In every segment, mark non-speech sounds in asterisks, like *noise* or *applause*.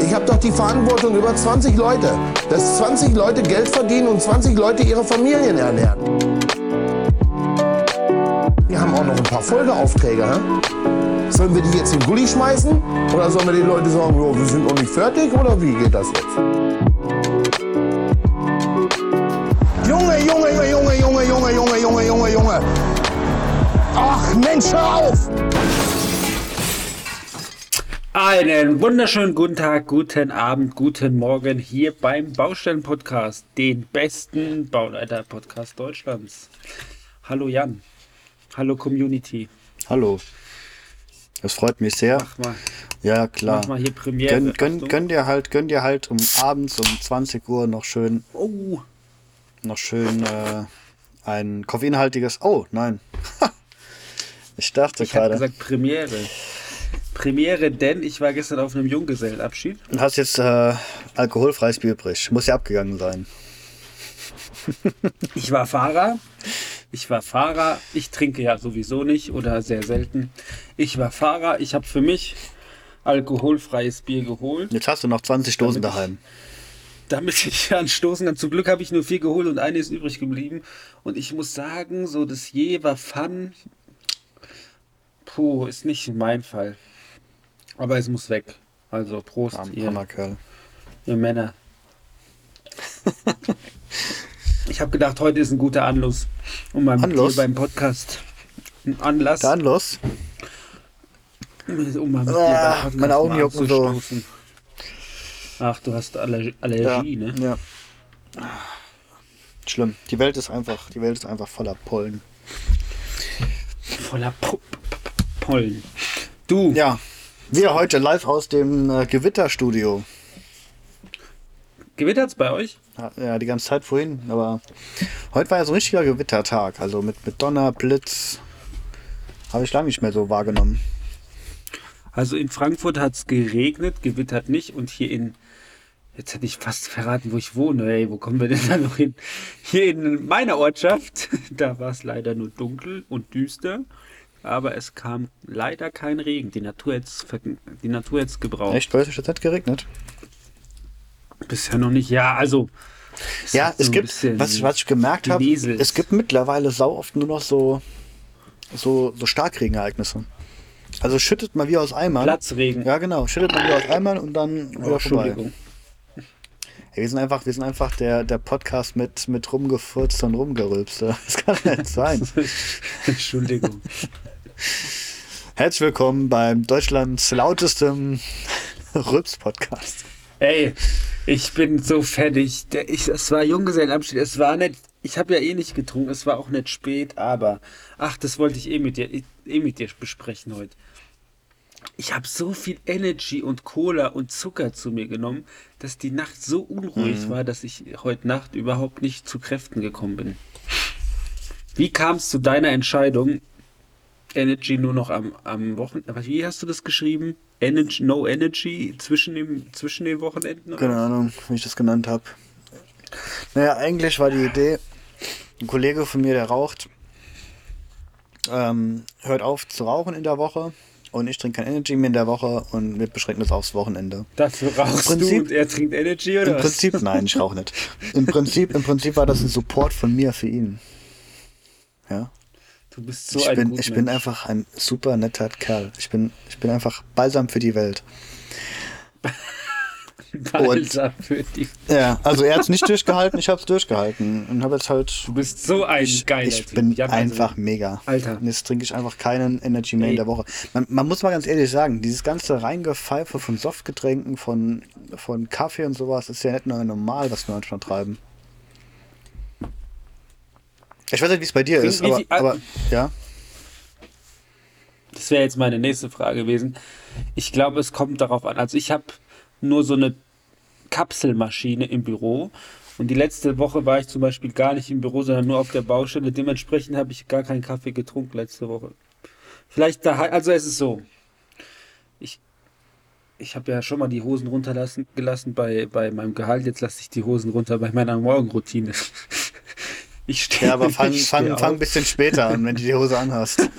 Ich habe doch die Verantwortung über 20 Leute, dass 20 Leute Geld verdienen und 20 Leute ihre Familien ernähren. Wir haben auch noch ein paar Folgeaufträge. Hä? Sollen wir die jetzt in den Gully schmeißen? Oder sollen wir den Leuten sagen, jo, wir sind noch nicht fertig? Oder wie geht das jetzt? Junge, Junge, Junge, Junge, Junge, Junge, Junge, Junge, Junge, Junge. Ach Mensch, hör auf! Einen wunderschönen guten Tag, guten Abend, guten Morgen hier beim Baustellen-Podcast, den besten Bauleiter-Podcast Deutschlands. Hallo Jan. Hallo Community. Hallo. Das freut mich sehr. Mach mal, Ja, klar. mach mal hier Premiere. Gönn, gönn, gönn dir halt, gönn dir halt um abends um 20 Uhr noch schön, Oh, noch schön äh, ein koffeinhaltiges. Oh, nein. *laughs* ich dachte ich habe gerade. gesagt Premiere. Premiere, denn ich war gestern auf einem Junggesellenabschied. Du hast jetzt äh, alkoholfreies Bier übrig. Muss ja abgegangen sein. *laughs* Ich war Fahrer. Ich war Fahrer. Ich trinke ja sowieso nicht oder sehr selten. Ich war Fahrer. Ich habe für mich alkoholfreies Bier geholt. Jetzt hast du noch 20 Dosen Damit ich- daheim. damit ich anstoßen kann. Zum Glück habe ich nur vier geholt und eine ist übrig geblieben. Und ich muss sagen, so das Jever Fun, puh, ist nicht mein Fall. Aber es muss weg. Also Prost, Arm- ihr, ihr Männer. *laughs* ich habe gedacht, heute ist ein guter Anlass, um mit Anlass? beim Podcast ein Anlass, Dann los. um Ah, beim meine Augen jucken so. Ach, du hast Aller Ja, Allergie, ne? ja. Schlimm. Die Welt ist einfach, die Welt ist einfach voller Pollen. Voller P- P- Pollen. Du, Ja, wir heute live aus dem äh, Gewitterstudio. gewittert's bei euch? Ja, die ganze Zeit vorhin, aber heute war ja so ein richtiger Gewittertag. Also mit, mit Donner, Blitz. Habe ich lange nicht mehr so wahrgenommen. Also in Frankfurt hat's geregnet, gewittert nicht und hier in, jetzt hätte ich fast verraten, wo ich wohne, ey, wo kommen wir denn da noch hin? Hier in meiner Ortschaft, *laughs* da war es leider nur dunkel und düster, aber es kam leider kein Regen. Die Natur Natur jetzt gebraucht. Echt? Hat es nicht geregnet? Bisher noch nicht. Ja, also. Ja, hat so es gibt, was, was ich gemerkt habe, es gibt mittlerweile sau oft nur noch so, so, so Starkregenereignisse. Also schüttet mal wie aus Eimern. Platzregen. Ja, genau. Schüttet mal wie aus Eimern und dann wieder Oh, vorbei. Entschuldigung. Hey, wir sind einfach, wir sind einfach der, der Podcast mit, mit rumgefurzt und rumgerülpst. *laughs* Das kann nicht sein. *laughs* Entschuldigung. Herzlich willkommen beim Deutschlands lautestem Rülps-Podcast. Ey, ich bin so fertig. Ich, es war Junggesellenabschied. Es war nicht. Ich habe ja eh nicht getrunken. Es war auch nicht spät, aber. Ach, das wollte ich eh mit dir, eh mit dir besprechen heute. Ich habe so viel Energy und Cola und Zucker zu mir genommen, dass die Nacht so unruhig war, dass ich heute Nacht überhaupt nicht zu Kräften gekommen bin. Wie kam es zu deiner Entscheidung, Energy nur noch am, am Wochenende? Wie hast du das geschrieben? Energy, no Energy zwischen, dem, zwischen den Wochenenden? oder Keine Ahnung, wie ich das genannt habe. Naja, eigentlich war die Idee, ein Kollege von mir, der raucht, ähm, hört auf zu rauchen in der Woche und ich trinke kein Energy mehr in der Woche und wir beschränken das aufs Wochenende. Dafür rauchst Im du Prinzip- und er trinkt Energy oder Im was? Prinzip, nein, ich rauche nicht. Im Prinzip, Im Prinzip war das ein Support von mir für ihn. Ja. Du bist so ich ein bin, ich bin einfach ein super netter Kerl. Ich bin, ich bin einfach balsam für die Welt. *laughs* Balsam für die. Ja, also er hat es nicht durchgehalten, ich habe es durchgehalten und habe jetzt halt. Du bist so ein geiler Ich bin Jan, also, einfach mega. Alter. Und jetzt trinke ich einfach keinen Energy mehr Ey. in der Woche. Man, man muss mal ganz ehrlich sagen, dieses ganze Reingepfeife von Softgetränken, von, von Kaffee und sowas, ist ja nicht nur normal, was wir manchmal treiben. Ich weiß nicht, wie es bei dir ist, aber, viel- aber ja. Das wäre jetzt meine nächste Frage gewesen. Ich glaube, es kommt darauf an. Also ich habe nur so eine Kapselmaschine im Büro. Und die letzte Woche war ich zum Beispiel gar nicht im Büro, sondern nur auf der Baustelle. Dementsprechend habe ich gar keinen Kaffee getrunken letzte Woche. Vielleicht da, also es ist so. Ich, ich habe ja schon mal die Hosen runterlassen gelassen bei, bei meinem Gehalt. Jetzt lasse ich die Hosen runter bei meiner Morgenroutine. Ich stehe Ja, aber fang, fang, fang ein bisschen später an, wenn du die Hose anhast. *laughs*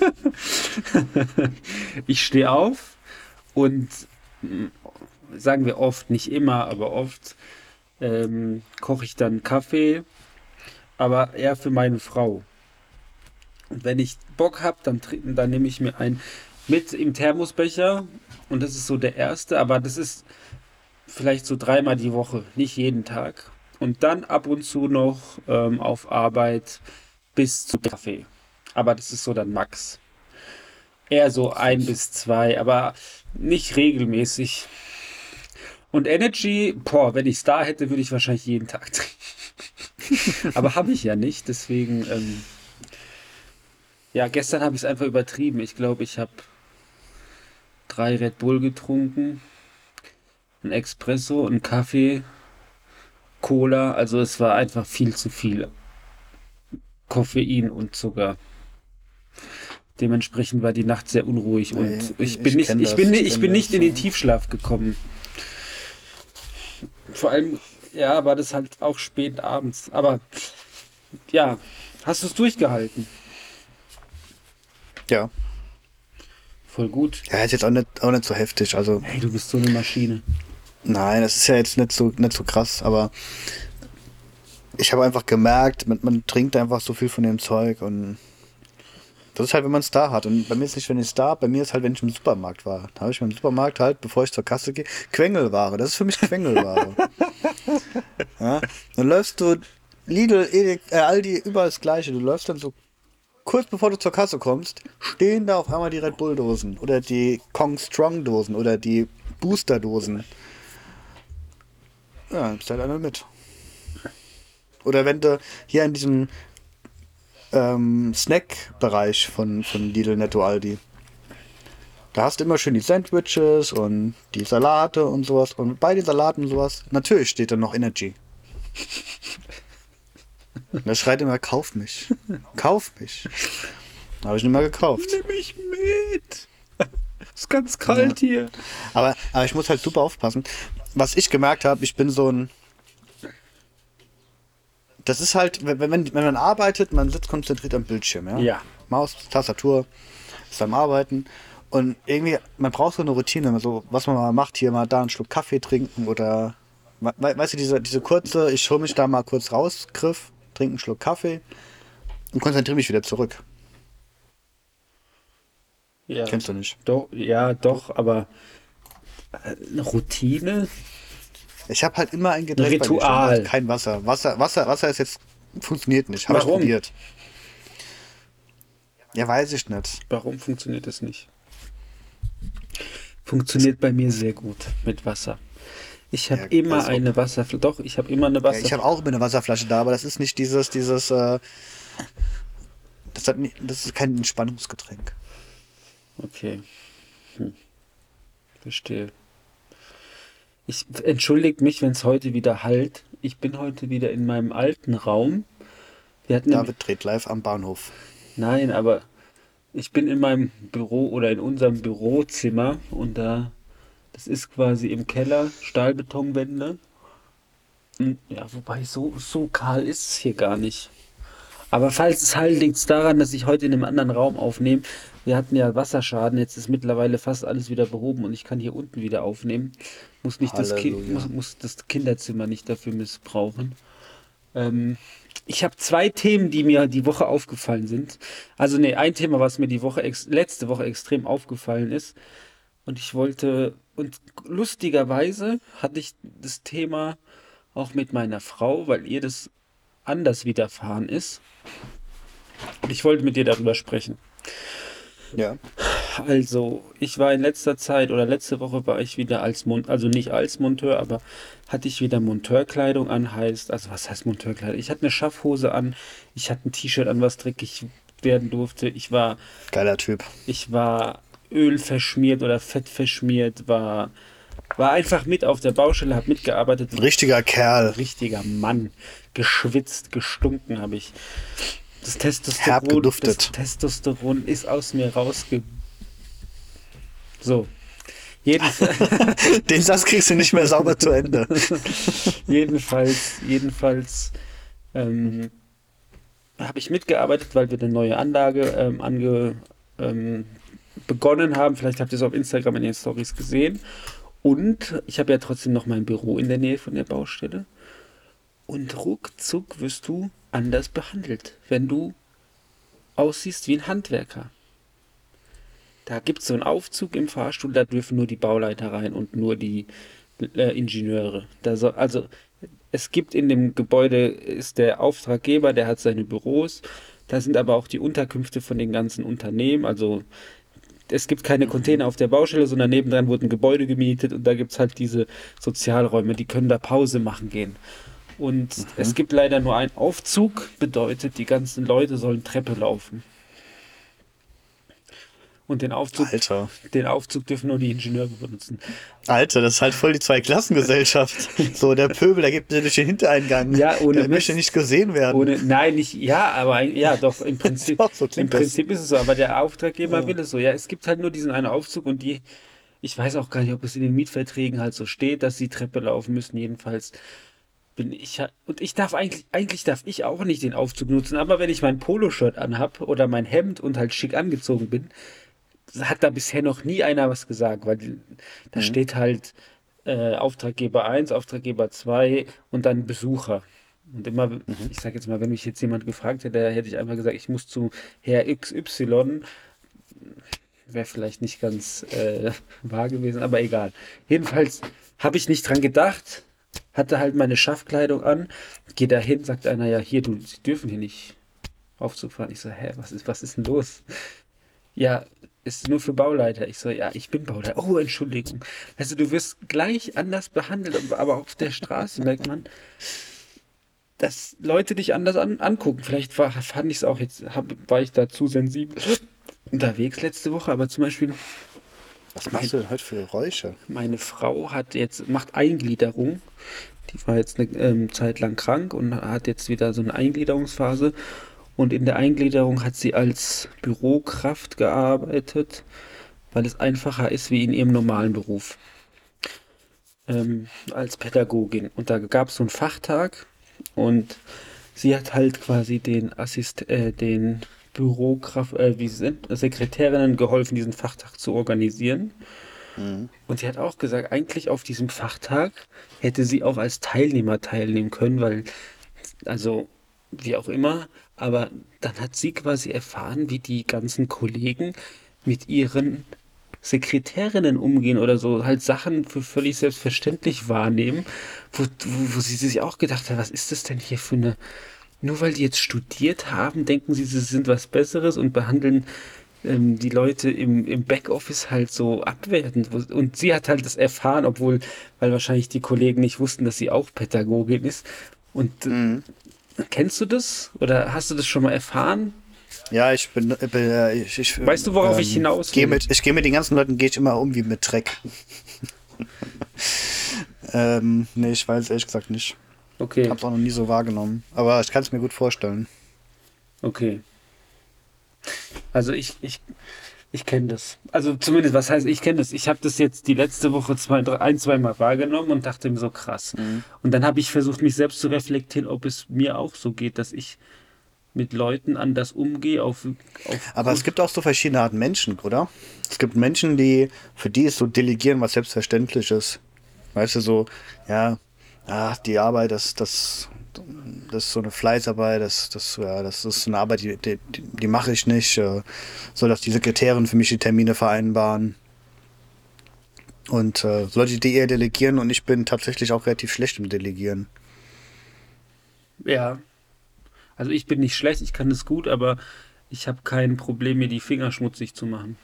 Ich stehe auf Und mm, sagen wir oft, nicht immer, aber oft ähm, koche ich dann Kaffee, aber eher für meine Frau. Und wenn ich Bock habe, dann, dann nehme ich mir einen mit im Thermosbecher und das ist so der erste, aber das ist vielleicht so dreimal die Woche, nicht jeden Tag. Und dann ab und zu noch ähm, auf Arbeit bis zu Kaffee. Aber das ist so dann Max. Eher so ein bis zwei, aber nicht regelmäßig. Und Energy, boah, wenn ich es da hätte, würde ich wahrscheinlich jeden Tag trinken. *laughs* aber habe ich ja nicht, deswegen, ähm, ja, gestern habe ich es einfach übertrieben. Ich glaube, ich habe drei Red Bull getrunken, ein Espresso, ein Kaffee, Cola. Also es war einfach viel zu viel Koffein und Zucker. Dementsprechend war die Nacht sehr unruhig und Nee, ich ich bin nicht, kenn ich das, bin nicht, ich ich bin das, nicht in den. Tiefschlaf gekommen. Vor allem, ja, war das halt auch spät abends. Aber ja, hast du es durchgehalten? Ja. Voll gut. Ja, ist jetzt auch nicht, auch nicht so heftig. Also, Hey, du bist so eine Maschine. Nein, das ist ja jetzt nicht so, nicht so krass, aber ich habe einfach gemerkt, man, man trinkt einfach so viel von dem Zeug und das ist halt, wenn man es da hat. Und bei mir ist nicht, wenn ich es da bei mir ist halt, wenn ich im Supermarkt war. Da habe ich mir im Supermarkt halt, bevor ich zur Kasse gehe, Quengelware. Das ist für mich Quengelware. *laughs* ja? Dann läufst du Lidl, Edek, äh, Aldi, überall das Gleiche. Du läufst dann so kurz bevor du zur Kasse kommst, stehen da auf einmal die Red Bull Dosen oder die Kong Strong Dosen oder die Booster Dosen. Ja, nimmst halt einer mit. Oder wenn du hier in diesem ähm, Snack-Bereich von, von Lidl Netto Aldi, da hast du immer schön die Sandwiches und die Salate und sowas. Und bei den Salaten und sowas, natürlich steht da noch Energy. Da schreit immer, kauf mich. Kauf mich. Habe ich nicht mal gekauft. Nimm mich mit. *laughs* Ist ganz kalt hier. Aber, aber ich muss halt super aufpassen. Was ich gemerkt habe, ich bin so ein. Das ist halt, wenn, wenn, wenn man arbeitet, man sitzt konzentriert am Bildschirm, ja? Ja. Maus, Tastatur, ist am Arbeiten. Und irgendwie, man braucht so eine Routine, so was man mal macht, hier mal da einen Schluck Kaffee trinken oder, we weißt du, diese, diese kurze, ich hole mich da mal kurz raus, Griff, trinke einen Schluck Kaffee und konzentriere mich wieder zurück. Ja. Kennst du nicht? Doch, ja, doch, aber eine Routine? Ich habe halt immer ein Getränk bei mir Ritual. stehen, kein Wasser. Wasser. Wasser, Wasser ist jetzt funktioniert nicht. Habe ich probiert. Ja, weiß ich nicht. Warum funktioniert das nicht? Funktioniert bei mir sehr gut mit Wasser. Ich habe Ja, immer also- eine Wasserflasche. Doch, ich habe immer eine Ja, Wasserflasche. ich habe auch immer eine Wasserflasche da, aber das ist nicht dieses, dieses, äh, das, hat das ist kein Entspannungsgetränk. Okay. Hm. Verstehe. Ich entschuldige mich, wenn es heute wieder halt. Ich bin heute wieder in meinem alten Raum. Wir hatten David dreht live am Bahnhof. Nein, aber ich bin in meinem Büro oder in unserem Bürozimmer und da, das ist quasi im Keller, Stahlbetonwände. Hm, Ja, wobei so, so kahl ist es hier gar nicht. Aber falls es halt liegt es daran, dass ich heute in einem anderen Raum aufnehme. Wir hatten ja Wasserschaden, jetzt ist mittlerweile fast alles wieder behoben und ich kann hier unten wieder aufnehmen. Muss nicht das, kind, muss, muss das Kinderzimmer nicht dafür missbrauchen. Ähm, ich habe zwei Themen, die mir die Woche aufgefallen sind. Also nee, ein Thema, was mir die Woche letzte Woche extrem aufgefallen ist. Und ich wollte, und lustigerweise hatte ich das Thema auch mit meiner Frau, weil ihr das anders widerfahren ist. Und ich wollte mit dir darüber sprechen. Ja. Also, ich war in letzter Zeit oder letzte Woche war ich wieder als Mon also nicht als Monteur, aber hatte ich wieder Monteurkleidung an, heißt, also was heißt Monteurkleidung? Ich hatte eine Schaffhose an, ich hatte ein T-Shirt an, was dreckig werden durfte. Ich war, Geiler Typ. ich war Öl verschmiert oder Fett verschmiert, war, war einfach mit auf der Baustelle, habe mitgearbeitet. Richtiger Kerl. richtiger Mann. Geschwitzt, gestunken habe ich. Das Testosteron, das Testosteron ist aus mir rausge... So. Jedenfalls, *laughs* Den Satz kriegst du nicht mehr sauber zu Ende. *laughs* jedenfalls, jedenfalls ähm, habe ich mitgearbeitet, weil wir eine neue Anlage ähm, ange, ähm, begonnen haben. Vielleicht habt ihr es auf Instagram in den Stories gesehen. Und ich habe ja trotzdem noch mein Büro in der Nähe von der Baustelle. Und ruckzuck wirst du anders behandelt, wenn du aussiehst wie ein Handwerker. Da gibt es so einen Aufzug im Fahrstuhl, da dürfen nur die Bauleiter rein und nur die äh, Ingenieure. Soll, also es gibt in dem Gebäude, ist der Auftraggeber, der hat seine Büros, da sind aber auch die Unterkünfte von den ganzen Unternehmen, also es gibt keine Container auf der Baustelle, sondern nebendran wurden Gebäude gemietet und da gibt es halt diese Sozialräume, die können da Pause machen gehen. Und mhm. es gibt leider nur einen Aufzug, bedeutet, die ganzen Leute sollen Treppe laufen. Und den Aufzug, Alter. den Aufzug dürfen nur die Ingenieure benutzen. Alter, das ist halt voll die Zweiklassengesellschaft. *laughs* so, der Pöbel, der gibt durch den Hintereingang. Ja, ohne der möchte nicht gesehen werden. Ohne, nein, nicht, ja, aber ja, doch, im *laughs* Prinzip, so im Prinzip ist es so, aber der Auftraggeber ja. will es so. Ja, es gibt halt nur diesen einen Aufzug und die, ich weiß auch gar nicht, ob es in den Mietverträgen halt so steht, dass sie Treppe laufen müssen, jedenfalls bin ich und ich darf eigentlich eigentlich darf ich auch nicht den Aufzug nutzen, aber wenn ich mein Poloshirt anhab oder mein Hemd und halt schick angezogen bin, hat da bisher noch nie einer was gesagt, weil da mhm. steht halt äh, Auftraggeber 1, Auftraggeber 2 und dann Besucher. Und immer, mhm. ich sage jetzt mal, wenn mich jetzt jemand gefragt hätte, hätte ich einfach gesagt, ich muss zu Herr XY. Wäre vielleicht nicht ganz äh, wahr gewesen, aber egal. Jedenfalls habe ich nicht dran gedacht, hatte halt meine Schaffkleidung an, gehe da hin, sagt einer, ja, hier, du, sie dürfen hier nicht Aufzug. Ich so, hä, was ist, was ist denn los? Ja, ist nur für Bauleiter. Ich so, ja, ich bin Bauleiter. Oh, Entschuldigung. Also du wirst gleich anders behandelt, aber auf der Straße merkt man, dass Leute dich anders an, angucken. Vielleicht war, fand ich es auch jetzt, hab, war ich da zu sensibel unterwegs letzte Woche, aber zum Beispiel. Was machst du denn heute für Geräusche? Meine Frau hat jetzt, macht Eingliederung. Die war jetzt eine ähm, Zeit lang krank und hat jetzt wieder so eine Eingliederungsphase. Und in der Eingliederung hat sie als Bürokraft gearbeitet, weil es einfacher ist wie in ihrem normalen Beruf. Ähm, als Pädagogin. Und da gab es so einen Fachtag und sie hat halt quasi den Assist, äh, den Bürokraft, äh, wie sie sind, Sekretärinnen geholfen, diesen Fachtag zu organisieren. Mhm. Und sie hat auch gesagt, eigentlich auf diesem Fachtag hätte sie auch als Teilnehmer teilnehmen können, weil, also wie auch immer, aber dann hat sie quasi erfahren, wie die ganzen Kollegen mit ihren Sekretärinnen umgehen oder so, halt Sachen für völlig selbstverständlich wahrnehmen, wo, wo, wo sie sich auch gedacht hat, was ist das denn hier für eine, nur weil die jetzt studiert haben, denken sie, sie sind was Besseres und behandeln ähm, die Leute im, im Backoffice halt so abwertend. Und sie hat halt das erfahren, obwohl, weil wahrscheinlich die Kollegen nicht wussten, dass sie auch Pädagogin ist. Und mhm. Kennst du das? Oder hast du das schon mal erfahren? Ja, ich bin. bin äh, ich, ich, weißt du, worauf ähm, ich hinaus will? Mit, ich gehe mit den ganzen Leuten gehe ich immer um wie mit Dreck. *laughs* ähm, nee, ich weiß ehrlich gesagt nicht. Okay. Hab's auch noch nie so wahrgenommen. Aber ich kann es mir gut vorstellen. Okay. Also ich, ich, ich kenne das. Also zumindest, was heißt, ich kenne das. Ich habe das jetzt die letzte Woche zwei, drei, ein, zwei Mal wahrgenommen und dachte mir so krass. Mhm. Und dann habe ich versucht, mich selbst zu reflektieren, ob es mir auch so geht, dass ich mit Leuten anders umgehe. Auf, auf Aber es gibt auch so verschiedene Arten Menschen, oder? Es gibt Menschen, die, für die ist so Delegieren was selbstverständlich ist. Weißt du, so, ja, ach, die Arbeit, das, das das ist so eine Fleißarbeit, das, das, ja, das ist eine Arbeit, die, die, die mache ich nicht. Äh, soll das die Sekretärin für mich die Termine vereinbaren? Und äh, Leute, die eher delegieren und ich bin tatsächlich auch relativ schlecht im Delegieren. Ja. Also ich bin nicht schlecht, ich kann das gut, aber ich habe kein Problem, mir die Finger schmutzig zu machen.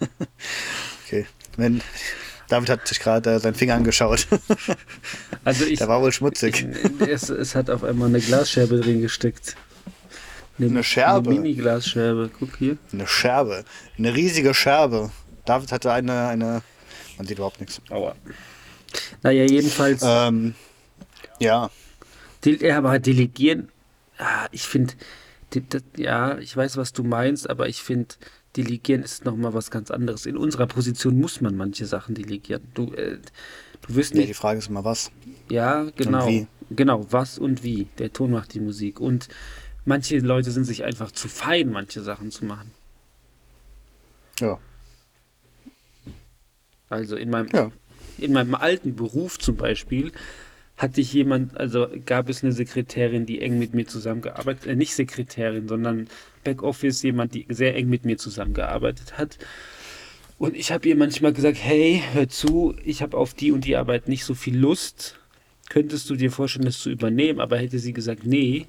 *laughs* okay. Wenn, David hat sich gerade äh, seinen Finger angeschaut. *laughs* Also ich, Der war wohl schmutzig. Es, es hat auf einmal eine Glasscherbe drin gesteckt. Eine, eine Scherbe? Eine Mini-Glasscherbe. Guck hier. Eine Scherbe. Eine riesige Scherbe. David hatte eine, eine. Man sieht überhaupt nichts. Aua. Naja, jedenfalls. Ähm, ja. Ja, aber delegieren. Ah, ich finde. Ja, ich weiß, was du meinst, aber ich finde, Delegieren ist nochmal was ganz anderes. In unserer Position muss man manche Sachen delegieren. Du, äh, du wirst nicht. Ja, die Frage ist immer was. Ja, genau. Genau, was und wie. Der Ton macht die Musik. Und manche Leute sind sich einfach zu fein, manche Sachen zu machen. Ja. Also in meinem, Ja. in meinem alten Beruf zum Beispiel hatte ich jemand, also gab es eine Sekretärin, die eng mit mir zusammengearbeitet, äh, nicht Sekretärin, sondern Backoffice, jemand, die sehr eng mit mir zusammengearbeitet hat. Und ich habe ihr manchmal gesagt, hey, hör zu, ich habe auf die und die Arbeit nicht so viel Lust. Könntest du dir vorstellen, das zu übernehmen? Aber hätte sie gesagt, nee,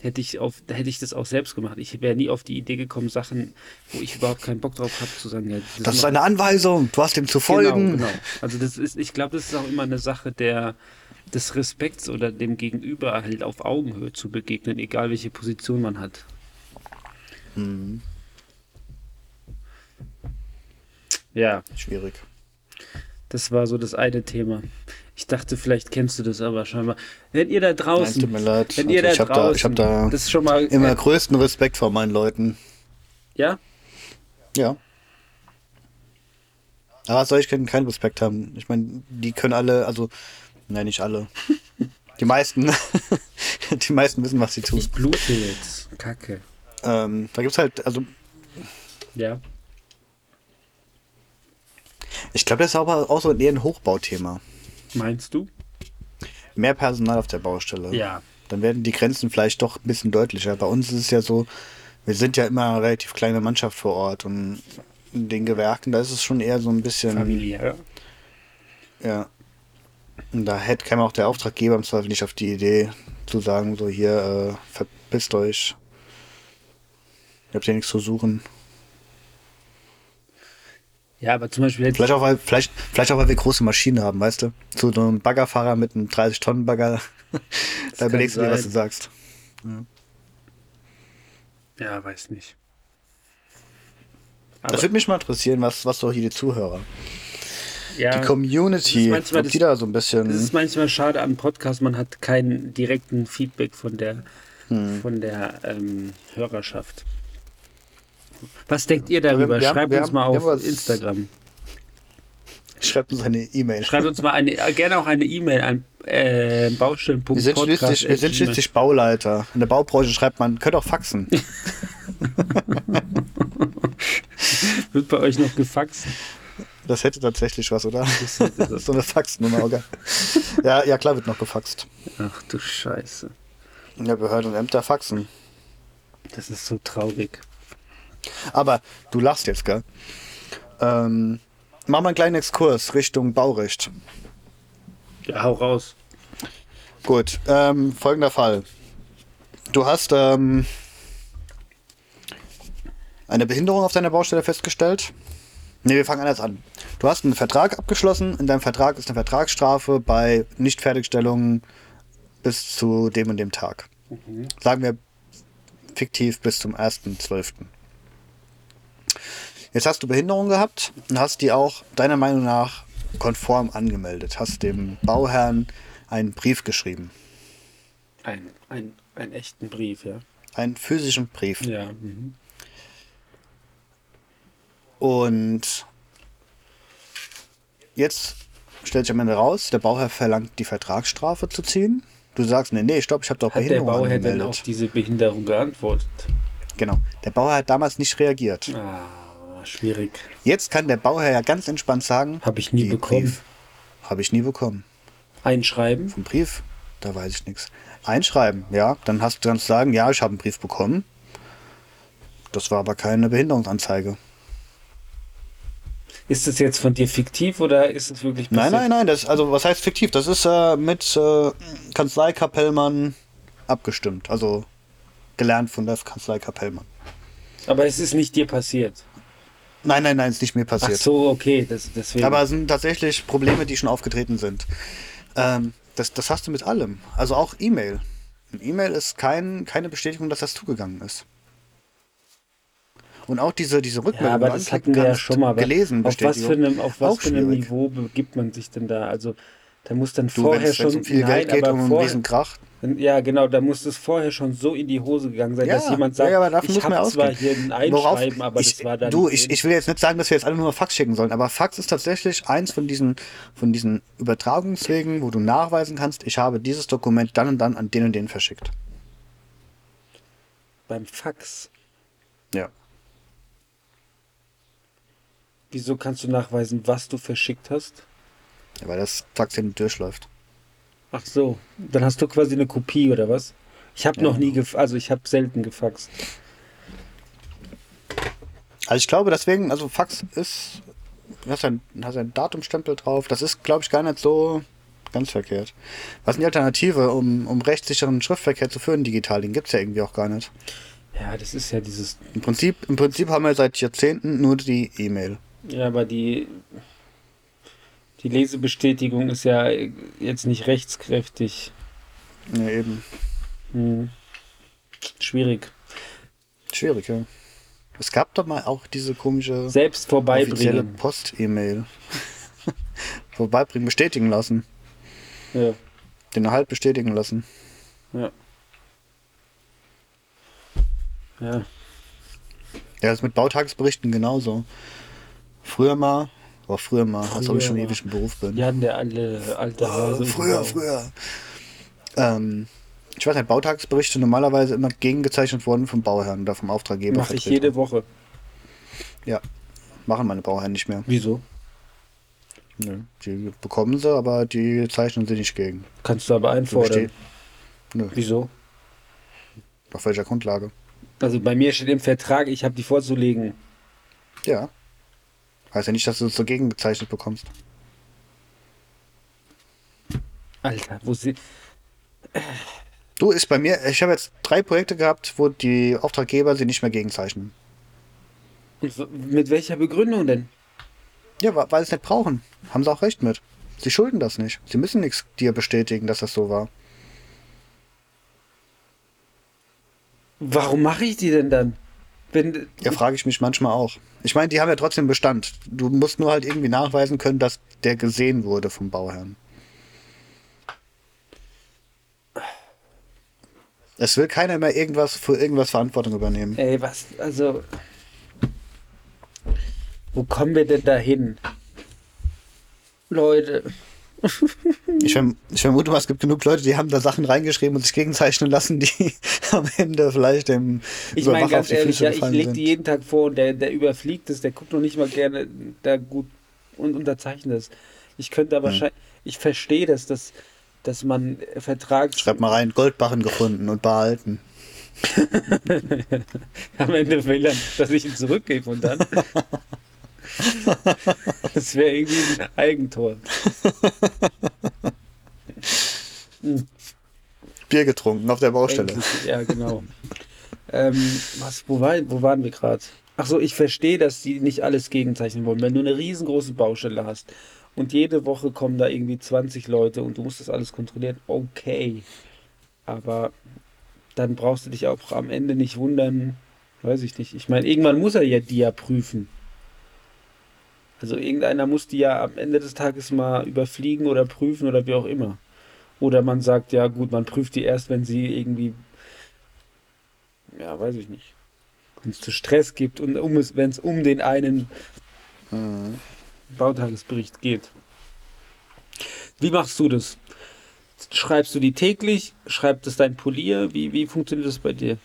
hätte ich, auf, hätte ich das auch selbst gemacht. Ich wäre nie auf die Idee gekommen, Sachen, wo ich überhaupt keinen Bock drauf habe, zu sagen, ja, Das ist macht- eine Anweisung, du hast dem zu folgen. Genau, genau. Also das ist, ich glaube, das ist auch immer eine Sache der, des Respekts oder dem Gegenüber halt auf Augenhöhe zu begegnen, egal welche Position man hat. Ja, Schwierig. das war so das eine Thema. Ich dachte, vielleicht kennst du das aber scheinbar. Wenn ihr da draußen, Nein, tut mir leid. wenn ihr Also da ich hab da- draußen, ich hab da das schon mal, Immer größten Respekt vor meinen Leuten. ja, Ja. Aber soll ich keinen keinen Respekt haben? Ich meine, die können alle, also, nein, nicht alle. *laughs* Die meisten, *laughs* die meisten wissen, was sie tun. ich blute jetzt, Kacke. Ähm, da gibt's halt, also, Ja, ich glaube, das ist aber auch so eher ein Hochbauthema. meinst du? Mehr Personal auf der Baustelle. Ja. Dann werden die Grenzen vielleicht doch ein bisschen deutlicher. Bei uns ist es ja so, wir sind ja immer eine relativ kleine Mannschaft vor Ort und in den Gewerken, da ist es schon eher so ein bisschen. Familiär. Ja. Und da hätte käme auch der Auftraggeber im Zweifel nicht auf die Idee zu sagen, so hier, äh, verpisst euch. Ihr habt hier nichts zu suchen. Ja, aber zum Beispiel hätte Vielleicht auch, weil, vielleicht, vielleicht auch, weil wir große Maschinen haben, weißt du? Zu so einem Baggerfahrer mit einem 30-Tonnen-Bagger. *laughs* da überlegst du dir, was du sagst. Ja, weiß nicht. das Aber- würde mich mal interessieren, was, was so hier die Zuhörer, ja, die Community, das ist manchmal ob das- die da so ein bisschen. Das ist manchmal schade am Podcast, man hat keinen direkten Feedback von der, Hm. von der ähm, Hörerschaft. Was denkt ihr darüber? haben- Schreibt wir uns haben- mal auf haben was- Instagram. Schreibt uns eine E-Mail. Schreibt uns mal eine, äh, gerne auch eine E-Mail an äh, baustellen.podcast. Wir sind, schließlich, wir sind schließlich Bauleiter. In der Baubranche schreibt man, könnt auch faxen. *laughs* Wird bei euch noch gefaxt? Das hätte tatsächlich was, oder? Das das. *laughs* so eine Faxnummer, okay. Ja, ja, klar wird noch gefaxt. Ach du Scheiße. Ja, Behörden und Ämter faxen. Das ist so traurig. Aber du lachst jetzt, gell? Ähm, mach mal einen kleinen Exkurs Richtung Baurecht. Ja, hau raus. Gut, ähm, folgender Fall. Du hast ähm, eine Behinderung auf deiner Baustelle festgestellt. Ne, wir fangen anders an. Du hast einen Vertrag abgeschlossen. In deinem Vertrag ist eine Vertragsstrafe bei Nichtfertigstellung bis zu dem und dem Tag. Sagen wir fiktiv bis zum 1.12. Jetzt hast du Behinderung gehabt und hast die auch deiner Meinung nach konform angemeldet. Hast dem Bauherrn einen Brief geschrieben. Ein, ein, einen echten Brief, ja. Einen physischen Brief. Ja. Mhm. Und jetzt stellt sich am Ende raus, der Bauherr verlangt die Vertragsstrafe zu ziehen. Du sagst, nee, nee, stopp, ich habe doch Hat der Behinderung Bauherr denn angemeldet. auf diese Behinderung geantwortet? Genau. Der Bauherr hat damals nicht reagiert. Ah, schwierig. Jetzt kann der Bauherr ja ganz entspannt sagen, Habe ich nie bekommen. Habe ich nie bekommen. Einschreiben? Vom Brief, da weiß ich nichts. Einschreiben, ja, dann hast du dann sagen, ja, ich habe einen Brief bekommen. Das war aber keine Behinderungsanzeige. Ist das jetzt von dir fiktiv oder ist es wirklich Nein, passiert? nein, nein, das also was heißt fiktiv? Das ist äh, mit äh, Kanzlei Kapellmann abgestimmt, also gelernt von der Kanzlei Kapellmann. Aber es ist nicht dir passiert. Nein, nein, nein, ist nicht mir Ach passiert. so, okay, das, deswegen. Aber es sind tatsächlich Probleme, die schon aufgetreten sind. Ähm, das, das hast du mit allem. Also auch E-Mail. Ein E-Mail ist kein, keine Bestätigung, dass das zugegangen ist. Und auch diese, diese Rückmeldung, ja, aber das hatten wir ja schon mal. Gelesen, auf was für einem, auf was für einem. Niveau begibt man sich denn da? Also da muss dann Du, vorher schon um viel nein, Geld geht, aber um vorher, Krach, Ja, genau, da muss es vorher schon so in die Hose gegangen sein, Ja, dass jemand sagt, ja, aber ich habe zwar hier ein Einschreiben, aber ich, das war dann Du, ich, ich will jetzt nicht sagen, dass wir jetzt alle nur Fax schicken sollen, aber Fax ist tatsächlich eins von diesen, von diesen Übertragungswegen, wo du nachweisen kannst, ich habe dieses Dokument dann und dann an den und den verschickt. beim Fax. Ja. Wieso kannst du nachweisen, was du verschickt hast? Ja, weil das Taxi nicht durchläuft. Ach so, dann hast du quasi eine Kopie oder was? Ich habe noch nie, gef also ich habe selten gefaxt. Also ich glaube deswegen, also Fax ist, du hast ein, hast ein Datumstempel drauf, das ist, glaube ich, gar nicht so ganz verkehrt. Was ist die Alternative, um, um rechtssicheren Schriftverkehr zu führen digital? Den gibt es ja irgendwie auch gar nicht. Ja, das ist ja dieses. Im Prinzip, Im Prinzip haben wir seit Jahrzehnten nur die E-Mail. Ja, aber die. Die Lesebestätigung ist ja jetzt nicht rechtskräftig. Ja, eben. Hm. Schwierig. Schwierig, ja. Es gab doch mal auch diese komische Selbst offizielle vorbeibringen. Post-E-Mail. *laughs* Vorbeibringen, bestätigen lassen. Ja, Den Erhalt bestätigen lassen. ja. Ja. Ja, das ist mit Bautagesberichten genauso. Früher mal, oh, früher mal, als ob ich schon Früher ewig im Beruf bin. Hatten der alle alte Oh, Hase. früher, früher. Ähm, ich weiß nicht, Bautagesberichte normalerweise immer gegengezeichnet worden vom Bauherrn oder vom Auftraggeber. Mache ich jede Woche. Ja, machen meine Bauherren nicht mehr. Wieso? Nö, die bekommen sie, aber die zeichnen sie nicht gegen. Kannst du aber einfordern. Nö, Wieso? auf welcher Grundlage? Also bei mir steht im Vertrag, ich habe die vorzulegen. Ja. Heißt ja nicht, dass du es so gegengezeichnet bekommst. Alter, wo sie. Du, ist bei mir, ich habe jetzt drei Projekte gehabt, wo die Auftraggeber sie nicht mehr gegenzeichnen. Mit welcher Begründung denn? Ja, weil sie es nicht brauchen. Haben sie auch recht mit. Sie schulden das nicht. Sie müssen nichts dir bestätigen, dass das so war. Warum mache ich die denn dann? Wenn, Ja, frage ich mich manchmal auch. Ich meine, die haben ja trotzdem Bestand. Du musst nur halt irgendwie nachweisen können, dass der gesehen wurde vom Bauherrn. Es will keiner mehr irgendwas für irgendwas Verantwortung übernehmen. ey, was, also. Wo kommen wir denn da hin? Leute. Ich, verm ich vermute mal, es gibt genug Leute, die haben da Sachen reingeschrieben und sich gegenzeichnen lassen, die *laughs* am Ende vielleicht dem Ich meine ganz ehrlich, ja, ich lege die jeden Tag vor und der, der überfliegt es, der guckt noch nicht mal gerne da gut und unterzeichnet es. Ich könnte Hm. aber wahrscheinlich, ich verstehe das, dass, dass man Vertrags... Schreib mal rein, Goldbarren gefunden und behalten. *laughs* Am Ende will er, dass ich ihn zurückgebe und dann. *laughs* *laughs* das wäre irgendwie ein Eigentor. *laughs* Bier getrunken auf der Baustelle. Endlich, Ja, genau. ähm, was, wo, war, wo waren wir gerade? Ach so, ich verstehe, dass die nicht alles gegenzeichnen wollen. Wenn du eine riesengroße Baustelle hast und jede Woche kommen da irgendwie 20 Leute und du musst das alles kontrollieren, okay. Aber dann brauchst du dich auch am Ende nicht wundern, weiß ich nicht. Ich meine, irgendwann muss er ja die ja prüfen. Also irgendeiner muss die ja am Ende des Tages mal überfliegen oder prüfen oder wie auch immer. Oder man sagt, ja gut, man prüft die erst, wenn sie irgendwie, ja, weiß ich nicht, wenn es zu Stress gibt und um es, wenn es um den einen Mhm. Bautagesbericht geht. Wie machst du das? Schreibst du die täglich? Schreibt es dein Polier? Wie, wie funktioniert das bei dir?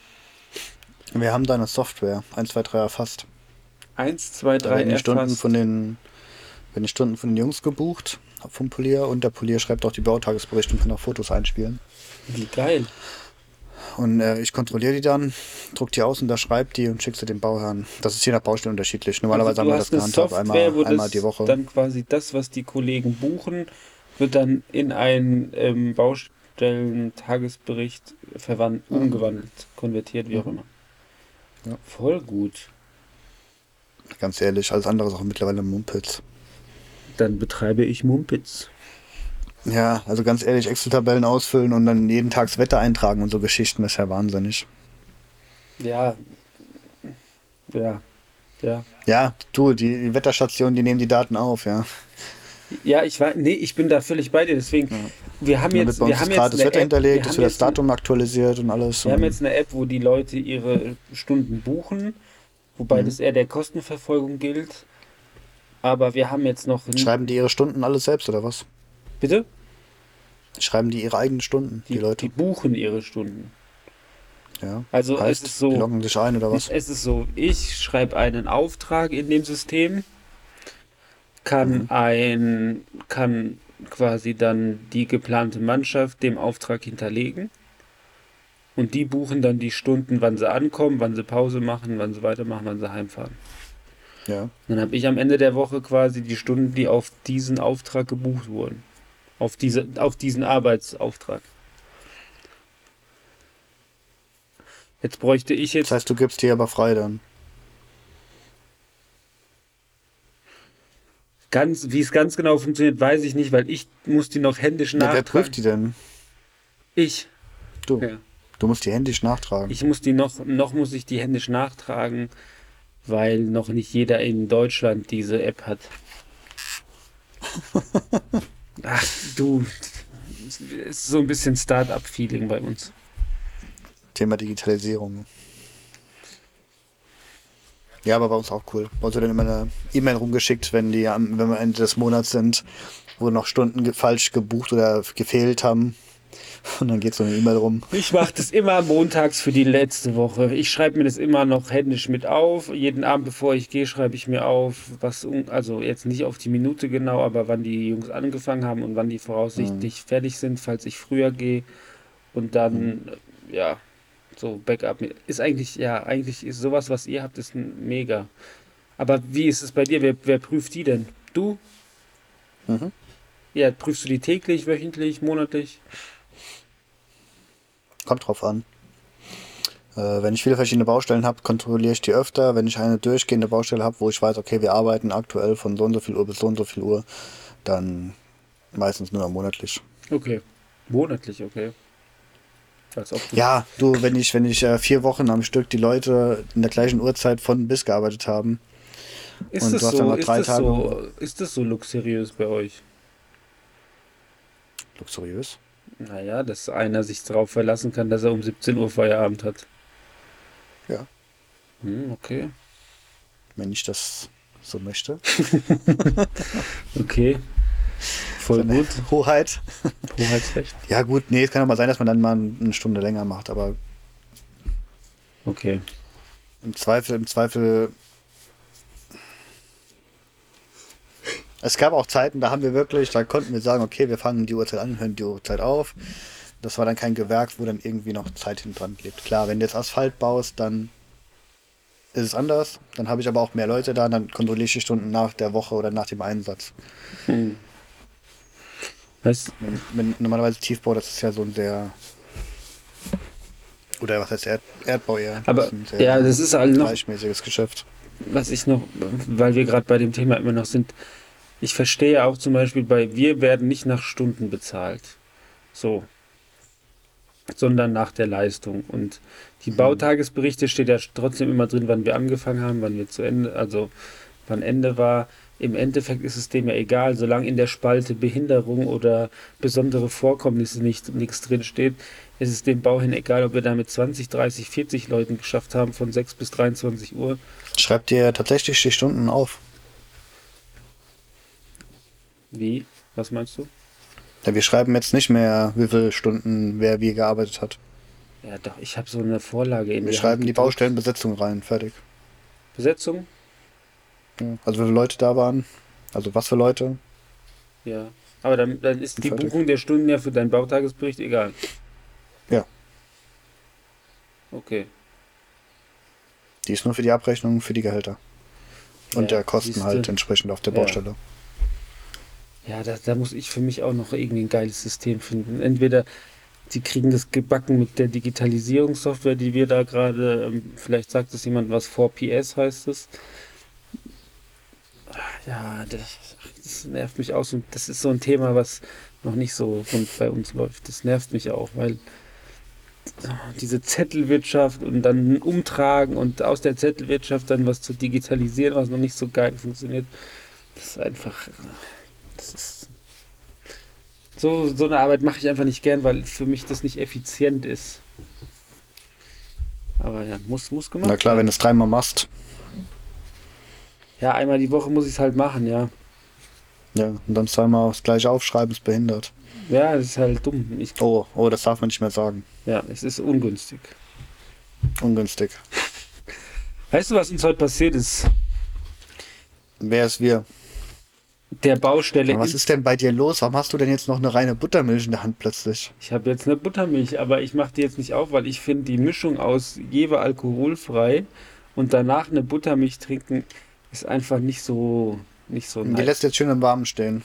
Wir haben da eine Software, 1, 2, 3 erfasst. Eins, zwei, Da drei, werden die Stunden erfasst. von den, werden die Stunden von den Jungs gebucht vom Polier und der Polier schreibt auch die Bautagesberichte und kann auch Fotos einspielen. Wie geil. Und äh, ich kontrolliere die dann, druck die aus, unterschreibe die und schicke sie dem Bauherrn. Das ist je nach Baustelle unterschiedlich. Normalerweise Also haben wir das gehandhabt, Software, einmal, wo einmal das die Woche. dann quasi das, was die Kollegen buchen, wird dann in einen ähm, Baustellen-Tagesbericht umgewandelt, konvertiert, wie auch immer. Ja. Voll gut. Ganz ehrlich, alles andere ist auch mittlerweile Mumpitz. Dann betreibe ich Mumpitz. Ja, also ganz ehrlich, Excel-Tabellen ausfüllen und dann jeden Tag das Wetter eintragen und so Geschichten, das ist ja wahnsinnig. Ja. Ja. Ja. Ja, du, die, die Wetterstationen, die nehmen die Daten auf, ja. Ja, ich war, nee, ich bin da völlig bei dir. Deswegen, wir haben jetzt, wir haben jetzt gerade das eine Wetter App, hinterlegt, wir haben wird das Datum aktualisiert und alles. Wir haben und- jetzt eine App, wo die Leute ihre Stunden buchen, wobei Mhm. das eher der Kostenverfolgung gilt. Aber wir haben jetzt noch. Schreiben die ihre Stunden alles selbst oder was? Bitte? Schreiben die ihre eigenen Stunden, die, Die, Leute? die buchen ihre Stunden. ja. Also heißt, es ist so. die loggen sich ein oder was? Es ist so, ich schreibe einen Auftrag in dem System kann ein, kann quasi dann die geplante Mannschaft dem Auftrag hinterlegen. Und die buchen dann die Stunden, wann sie ankommen, wann sie Pause machen, wann sie weitermachen, wann sie heimfahren. Ja. Dann habe ich am Ende der Woche quasi die Stunden, die auf diesen Auftrag gebucht wurden. Auf, diese, auf diesen Arbeitsauftrag. Jetzt bräuchte ich jetzt. Das heißt, du gibst die aber frei dann. Ganz, wie es ganz genau funktioniert, weiß ich nicht, weil ich muss die noch händisch Ja, wer nachtragen. prüft die denn? Ich. Du. Ja. Du musst die händisch nachtragen. Ich muss die noch, noch muss ich die händisch nachtragen, weil noch nicht jeder in Deutschland diese App hat. *laughs* Ach, du. Es ist so ein bisschen Start-up-Feeling bei uns. Thema Digitalisierung. Ja, aber bei uns auch cool. Bei uns wird dann immer eine E-Mail rumgeschickt, wenn die am, wenn wir Ende des Monats sind, wo noch Stunden ge falsch gebucht oder gefehlt haben. *laughs* Und dann geht so eine E-Mail rum. Ich mache das immer montags für die letzte Woche. Ich schreibe mir das immer noch händisch mit auf. Jeden Abend, bevor ich gehe, schreibe ich mir auf, was, also jetzt nicht auf die Minute genau, aber wann die Jungs angefangen haben und wann die voraussichtlich fertig sind, falls ich früher gehe. Und dann, äh, ja, so Backup. Ist eigentlich, ja, eigentlich ist sowas, was ihr habt, ist mega. Aber wie ist es bei dir? Wer, wer prüft die denn? Du? Mhm. Ja, prüfst du die täglich, wöchentlich, monatlich? Kommt drauf an. Äh, wenn ich viele verschiedene Baustellen habe, kontrolliere ich die öfter. Wenn ich eine durchgehende Baustelle habe, wo ich weiß, okay, wir arbeiten aktuell von so und so viel Uhr bis so und so viel Uhr, dann meistens nur noch monatlich. Okay. Monatlich, okay. Du Ja, du, wenn ich, wenn ich äh, vier Wochen am Stück die Leute in der gleichen Uhrzeit von bis gearbeitet haben, Ist Und das du hast so, dann noch ist drei das Tage- so, ist das so luxuriös bei euch? luxuriös. Naja, dass einer sich darauf verlassen kann, dass er um 17 Uhr Feierabend hat. Ja. Hm, okay. Wenn ich das so möchte. *laughs* Okay. Voll gut. Hoheit. Hoheitsrecht. Ja, gut, nee, es kann auch mal sein, dass man dann mal eine Stunde länger macht, aber Okay. im Zweifel, im Zweifel. Es gab auch Zeiten, da haben wir wirklich, da konnten wir sagen, okay, wir fangen die Uhrzeit an, hören die Uhrzeit auf. Das war dann kein Gewerk, wo dann irgendwie noch Zeit hinten dran klebt. Klar, wenn du jetzt Asphalt baust, dann ist es anders. Dann habe ich aber auch mehr Leute da, dann kontrolliere ich die Stunden nach der Woche oder nach dem Einsatz. Hm. Weißt, Wenn, wenn normalerweise Tiefbau, das ist ja so ein sehr. Oder was heißt Erd, Erdbau eher? Aber, das ist ein sehr ja, das ist halt noch- gleichmäßiges Geschäft. was ich noch, weil wir gerade bei dem Thema immer noch sind, ich verstehe auch zum Beispiel bei, wir werden nicht nach Stunden bezahlt. So. Sondern nach der Leistung. Und die Bautagesberichte steht ja trotzdem immer drin, wann wir angefangen haben, wann wir zu Ende, also wann Ende war. Im Endeffekt ist es dem ja egal, solange in der Spalte Behinderung oder besondere Vorkommnisse nicht, nichts drin steht, ist es dem Bauherrn egal, ob wir da mit 20, 30, 40 Leuten geschafft haben, von 6 bis 23 Uhr. Schreibt dir tatsächlich die Stunden auf. Wie? Was meinst du? Ja, wir schreiben jetzt nicht mehr, wie viele Stunden wer wie gearbeitet hat. Ja, doch, ich habe so eine Vorlage in Wir schreiben Hand die. Baustellenbesetzung rein, fertig. Besetzung? Ja. Also wie viele Leute da waren, also was für Leute. Ja. Aber dann, dann ist die Fertig. Buchung der Stunden ja für deinen Bautagesbericht egal. Ja. Okay. Die ist nur für die Abrechnung, für die Gehälter. Und Ja, der Kosten siehste. halt entsprechend auf der Ja. Baustelle. Ja, da, da muss ich für mich auch noch irgendwie ein geiles System finden. Entweder die kriegen das gebacken mit der Digitalisierungssoftware, die wir da gerade, ähm, vielleicht sagt es jemand was, 4PS heißt es. Ja, das, das nervt mich auch. so. Das ist so ein Thema, was noch nicht so rund bei uns läuft. Das nervt mich auch, weil diese Zettelwirtschaft und dann umtragen und aus der Zettelwirtschaft dann was zu digitalisieren, was noch nicht so geil funktioniert, das ist einfach, das ist so, so eine Arbeit mache ich einfach nicht gern, weil für mich das nicht effizient ist. Aber ja, muss, muss gemacht Na klar, wenn du es dreimal machst, Ja, einmal die Woche muss ich es halt machen, ja. ja, und dann zweimal das gleiche aufschreiben, ist behindert. Ja, das ist halt dumm. Ich, Oh, oh, das darf man nicht mehr sagen. ja, es ist ungünstig. Ungünstig. Weißt du, was uns heute passiert ist? Wer ist wir? Der Baustelle. Was ist denn bei dir los? Warum hast du denn jetzt noch eine reine Buttermilch in der Hand plötzlich? Ich habe jetzt eine Buttermilch, aber ich mache die jetzt nicht auf, weil ich finde die Mischung aus Jewe alkoholfrei und danach eine Buttermilch trinken ist einfach nicht so nicht so Die nice. lässt jetzt schön im Warmen stehen.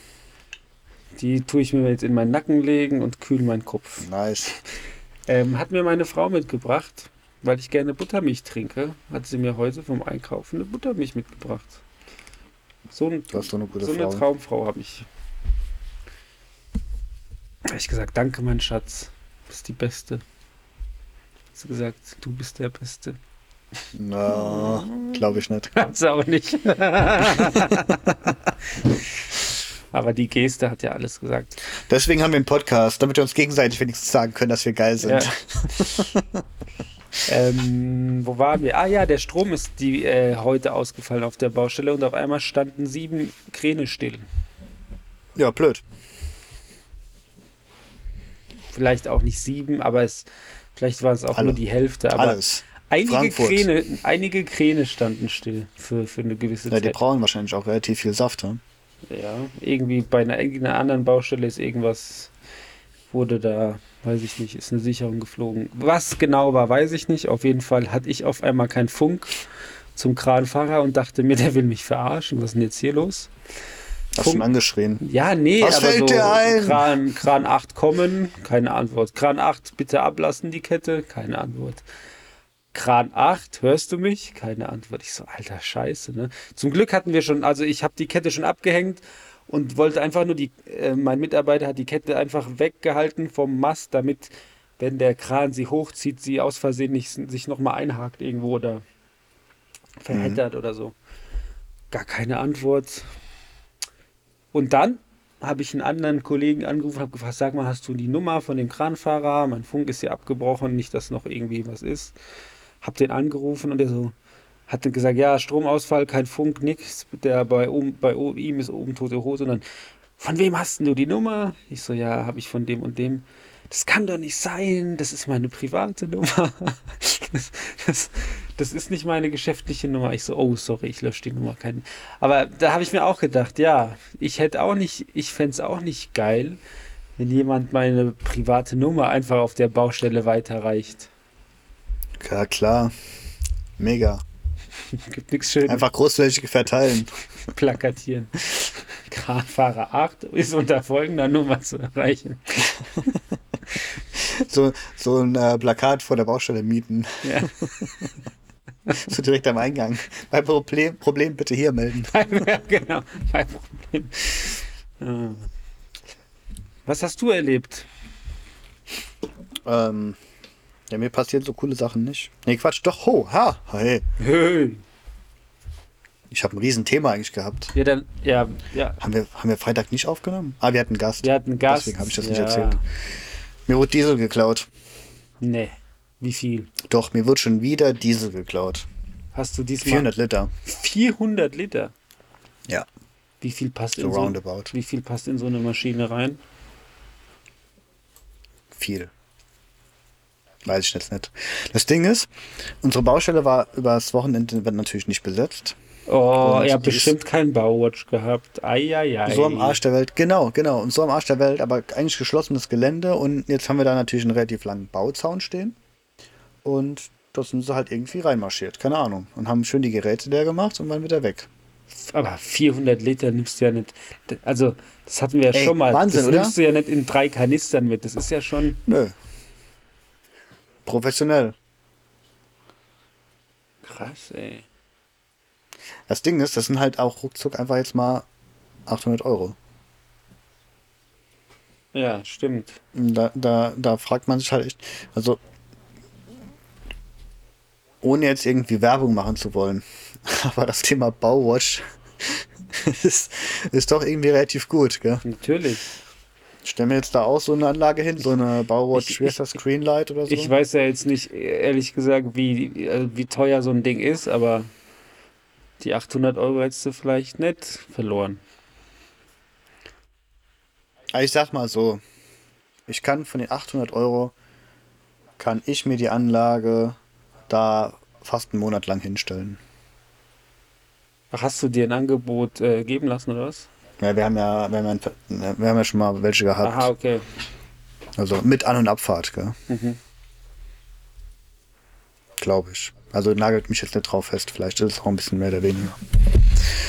Die tue ich mir jetzt in meinen Nacken legen und kühl meinen Kopf. Nice. *laughs* Ähm, hat mir meine Frau mitgebracht, weil ich gerne Buttermilch trinke, hat sie mir heute vom Einkaufen eine Buttermilch mitgebracht. So, ein, Du hast doch eine gute so eine Frau. Traumfrau habe ich. Habe ich gesagt, danke mein Schatz, du bist die Beste. Hat sie gesagt, du bist der Beste. Na, glaube ich nicht. Hat sie auch nicht. *laughs* Aber die Geste hat ja alles gesagt. Deswegen haben wir einen Podcast, damit wir uns gegenseitig wenigstens sagen können, dass wir geil sind. Ja. *laughs* ähm, wo waren wir? Ah ja, der Strom ist die, äh, heute ausgefallen auf der Baustelle und auf einmal standen sieben Kräne still. Ja, blöd. Vielleicht auch nicht sieben, aber es, vielleicht war es auch Alle. nur die Hälfte. Aber Alles. einige Frankfurt. Kräne, einige Kräne standen still für, für eine gewisse Ja, die Zeit. brauchen wahrscheinlich auch relativ viel Saft. Ne? Ja, irgendwie bei einer, irgendeiner anderen Baustelle ist irgendwas, wurde da, weiß ich nicht, ist eine Sicherung geflogen. Was genau war, weiß ich nicht. Auf jeden Fall hatte ich auf einmal keinen Funk zum Kranfahrer und dachte mir, der will mich verarschen. Was ist denn jetzt hier los? Hast Funk- schon angeschrien. Ja, nee, Was aber fällt so dir ein? Kran, Kran 8 kommen, keine Antwort. Kran 8, bitte ablassen die Kette, keine Antwort. Kran 8, hörst du mich? Keine Antwort. Ich so, alter Scheiße, ne? Zum Glück hatten wir schon, also ich habe die Kette schon abgehängt und wollte einfach nur die, äh, mein Mitarbeiter hat die Kette einfach weggehalten vom Mast, damit, wenn der Kran sie hochzieht, sie aus Versehen nicht sich nochmal einhakt irgendwo oder verheddert oder so. Gar keine Antwort. Und dann habe ich einen anderen Kollegen angerufen, habe gefragt, sag mal, hast du die Nummer von dem Kranfahrer? Mein Funk ist hier abgebrochen, nicht, dass noch irgendwie was ist. Hab den angerufen und der so, hat dann gesagt, ja, Stromausfall, kein Funk, nix. Der bei, oben, bei ihm ist oben tote Hose. Und dann, von wem hast du die Nummer? Ich so, ja, habe ich von dem und dem. Das kann doch nicht sein, das ist meine private Nummer. *laughs* Das, das, das ist nicht meine geschäftliche Nummer. Ich so, oh, sorry, ich lösche die Nummer. Kein, aber da habe ich mir auch gedacht, ja, ich hätte auch nicht, ich fände es auch nicht geil, wenn jemand meine private Nummer einfach auf der Baustelle weiterreicht. Ja, klar. Mega. *laughs* Gibt nichts schön Einfach großflächig verteilen. *laughs* plakatieren. Kranfahrer 8 ist unter folgender Nummer zu erreichen. *laughs* So, so ein äh, Plakat vor der Baustelle mieten. Ja. So direkt am Eingang. Bei Problem, Problem bitte hier melden. ja, genau, kein Problem. Ja. Was hast du erlebt? Ähm, ja, mir passieren so coole Sachen nicht. Nee, Quatsch, doch, ho, ha, hey. Hey. Ich habe ein Riesenthema eigentlich gehabt. Ja, dann, ja, ja. Haben wir, haben wir Freitag nicht aufgenommen? Ah, wir hatten einen Gast. Wir hatten einen Gast. Deswegen habe ich das nicht ja. erzählt. Mir wurde Diesel geklaut. Nee. Wie viel? Doch, mir wird schon wieder Diesel geklaut. Hast du diesmal? 400 Liter. 400 Liter. Ja, Wie viel passt so in so, wie viel passt in so eine Maschine rein? Viel. Weiß ich jetzt nicht. Das Ding ist, unsere Baustelle war übers Wochenende natürlich nicht besetzt. Oh, ihr habt bestimmt keinen Bauwatch gehabt. Eieiei. So am Arsch der Welt, genau, genau. Und so am Arsch der Welt, aber eigentlich geschlossenes Gelände. Und jetzt haben wir da natürlich einen relativ langen Bauzaun stehen. Und da sind sie halt irgendwie reinmarschiert, keine Ahnung. Und haben schön die Geräte leer gemacht und waren wieder weg. Aber 400 Liter nimmst du ja nicht. Also, das hatten wir ja Ey, schon mal. Wahnsinn, das oder? nimmst du ja nicht in drei Kanistern mit. Das ist ja schon Nö. Professionell. krass, ey. Das Ding ist, das sind halt auch ruckzuck einfach jetzt mal 800 Euro. Ja, stimmt. Da, da, da fragt man sich halt echt, also ohne jetzt irgendwie Werbung machen zu wollen, *laughs* aber das Thema Bauwatch *laughs* ist, ist doch irgendwie relativ gut, gell? Natürlich. Stellen wir jetzt da auch so eine Anlage hin, so eine Bauwatch, wie heißt das, Screenlight oder so? Ich weiß ja jetzt nicht, ehrlich gesagt, wie, äh, wie teuer so ein Ding ist, aber die 800 Euro hättest du vielleicht nicht verloren. Also ich sag mal so, ich kann von den 800 Euro, kann ich mir die Anlage da fast einen Monat lang hinstellen. Ach, hast du dir ein Angebot äh, geben lassen oder was? Ja, wir haben ja, wir haben ja, wir haben ja schon mal welche gehabt. Aha, okay. Also mit An- und Abfahrt, gell? Mhm. Glaube ich. Also nagelt mich jetzt nicht drauf fest. Vielleicht ist es auch ein bisschen mehr oder weniger.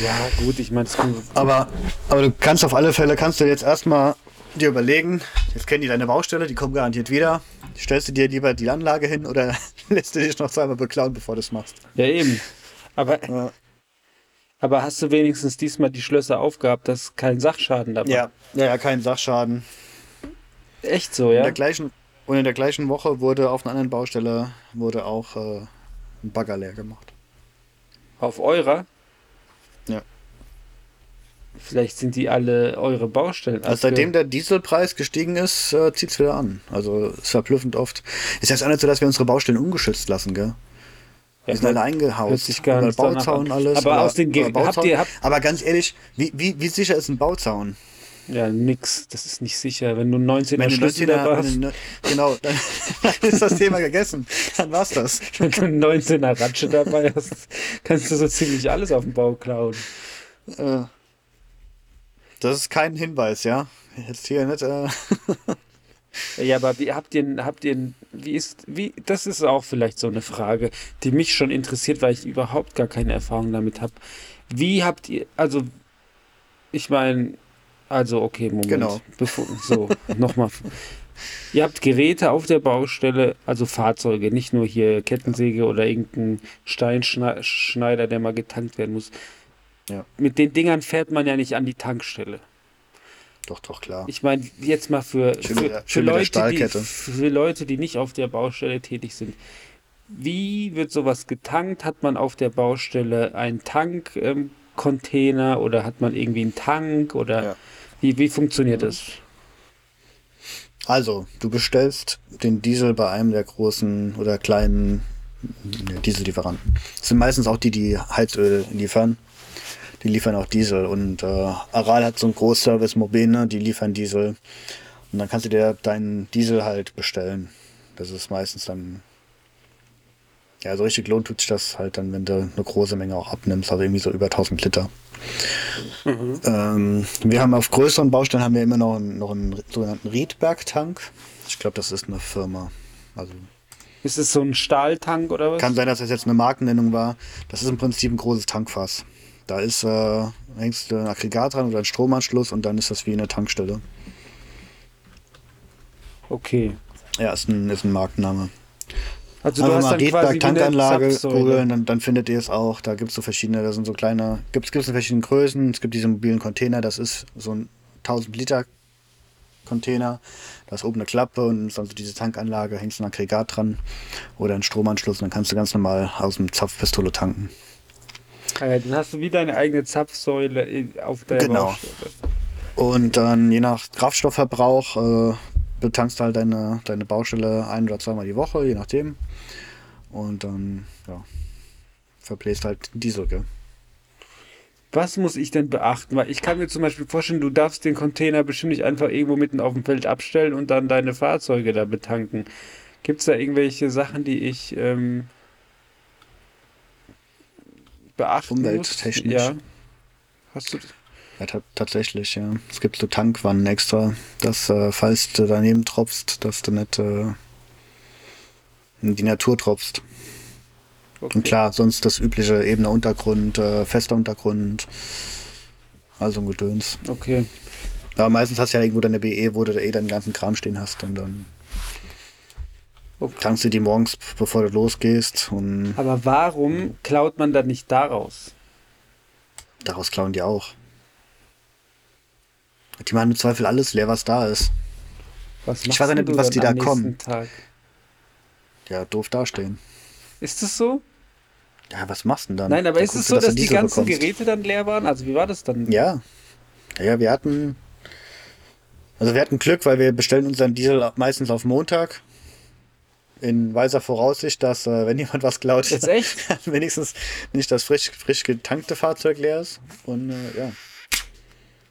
Ja, gut, ich meine, es Aber, aber du kannst auf alle Fälle, kannst du jetzt erstmal dir überlegen, jetzt kennen die deine Baustelle, die kommen garantiert wieder. Stellst du dir lieber die Anlage hin oder *laughs* lässt du dich noch zweimal beklauen, bevor du es machst? Ja, eben. Aber, Ja. Aber hast du wenigstens diesmal die Schlösser aufgehabt, dass kein Sachschaden dabei Ja, ja, ja, kein Sachschaden. Echt so, In ja? der gleichen, und in der gleichen Woche wurde auf einer anderen Baustelle wurde auch äh, ein Bagger leer gemacht. Auf eurer? Ja. Vielleicht sind die alle eure Baustellen. Also seitdem der Dieselpreis gestiegen ist, äh, zieht es wieder an. Also ist verblüffend oft. Ist jetzt auch nicht so, dass wir unsere Baustellen ungeschützt lassen, gell? Die sind alle eingehaust. hört sich gar Bauzaun alles. Aber oder- aus den Ge- habt ihr- habt- Aber ganz ehrlich, wie, wie, wie sicher ist ein Bauzaun? Ja, nix. Das ist nicht sicher. Wenn du 19er Wenn du Schlüssel 19er, dabei hast, ne- genau, dann, dann *laughs* ist das Thema gegessen. Dann war's das. *laughs* wenn du einen 19er Ratsche dabei hast, kannst du so ziemlich alles auf dem Bau klauen. Äh, Das ist kein Hinweis, ja. Jetzt hier nicht. Äh, *laughs* Ja, aber wie habt ihr, habt ihr, wie ist, wie, das ist auch vielleicht so eine Frage, die mich schon interessiert, weil ich überhaupt gar keine Erfahrung damit habe. Wie habt ihr, also, ich meine, also, okay, Moment. Genau. Bevor, so, nochmal. Ihr habt Geräte auf der Baustelle, also Fahrzeuge, nicht nur hier Kettensäge oder irgendein Steinschneider, der mal getankt werden muss. Ja. Mit den Dingern fährt man ja nicht an die Tankstelle. Doch, doch, klar. Ich meine, jetzt mal für, Schön für, für, Leute, die, für Leute, die nicht auf der Baustelle tätig sind. Wie wird sowas getankt? Hat man auf der Baustelle einen Tankcontainer oder hat man irgendwie einen Tank oder Ja. wie, wie funktioniert das? Also, du bestellst den Diesel bei einem der großen oder kleinen ne, Diesellieferanten. Das sind meistens auch die, die Heizöl liefern. Die liefern auch Diesel. Und äh, Aral hat so einen Großservice Mobene, die liefern Diesel. Und dann kannst du dir deinen Diesel halt bestellen. Das ist meistens dann. Ja, so richtig lohnt tut sich das halt dann, wenn du eine große Menge auch abnimmst, also irgendwie so über 1000 Liter. Ähm, wir haben auf größeren Baustellen haben wir immer noch einen, noch einen sogenannten Riedberg-Tank. Ich glaube, das ist eine Firma. Also Ist es so ein Stahltank oder was? kann sein, dass das jetzt eine Markennennung war. Das ist im Prinzip ein großes Tankfass. Da ist äh, hängst du ein Aggregat dran oder ein Stromanschluss und dann ist das wie eine Tankstelle. Okay. Ja, ist ein, ist ein Markenname. Also du Einfach hast mal dann quasi Tankanlage googeln, dann, dann findet ihr es auch. Da gibt es so verschiedene, da sind so kleine, gibt es in verschiedenen Größen. Es gibt diese mobilen Container, das ist so ein 1000 Liter Container. Da ist oben eine Klappe und ist also diese Tankanlage, hängst ein Aggregat dran oder ein Stromanschluss und dann kannst du ganz normal aus dem Zapfpistole tanken. Ja, dann hast du wie deine eigene Zapfsäule auf der Genau. Baustelle. Und dann je nach Kraftstoffverbrauch äh, betankst du halt deine, deine Baustelle ein oder zweimal die Woche, je nachdem. Und dann, ja, verbläst halt Diesel, gell? Was muss ich denn beachten? Weil ich kann mir zum Beispiel vorstellen, du darfst den Container bestimmt nicht einfach irgendwo mitten auf dem Feld abstellen und dann deine Fahrzeuge da betanken. Gibt es da irgendwelche Sachen, die ich ähm, beachten Umwelttechnisch? muss? Ja. Hast du das? Ja, ta tatsächlich, ja. Es gibt so Tankwannen extra, dass, äh, falls du daneben tropfst, dass du nicht äh, in die Natur tropfst. Okay. Und klar, sonst das übliche ebener Untergrund, äh, fester Untergrund, also ein Gedöns. Okay. Aber meistens hast du ja irgendwo deine BE, wo du da eh deinen ganzen Kram stehen hast und dann. Tankst du die morgens, bevor du losgehst und Aber warum klaut man dann nicht daraus? daraus klauen die auch. Die machen im Zweifel alles leer, was da ist. Was Ich weiß nicht, was die da kommen. Tag? Ja, doof dastehen. Ist das so? Ja, was machst du denn dann? Nein, aber Dann ist es so, du, dass, du die ganzen bekommst. Geräte dann leer waren? Also wie war das dann? Ja. ja. Ja, wir hatten. Also wir hatten Glück, weil wir bestellen unseren Diesel meistens auf Montag. In weiser Voraussicht, dass, äh, wenn jemand was klaut, *laughs* wenigstens nicht das frisch, frisch getankte Fahrzeug leer ist. Und äh, ja.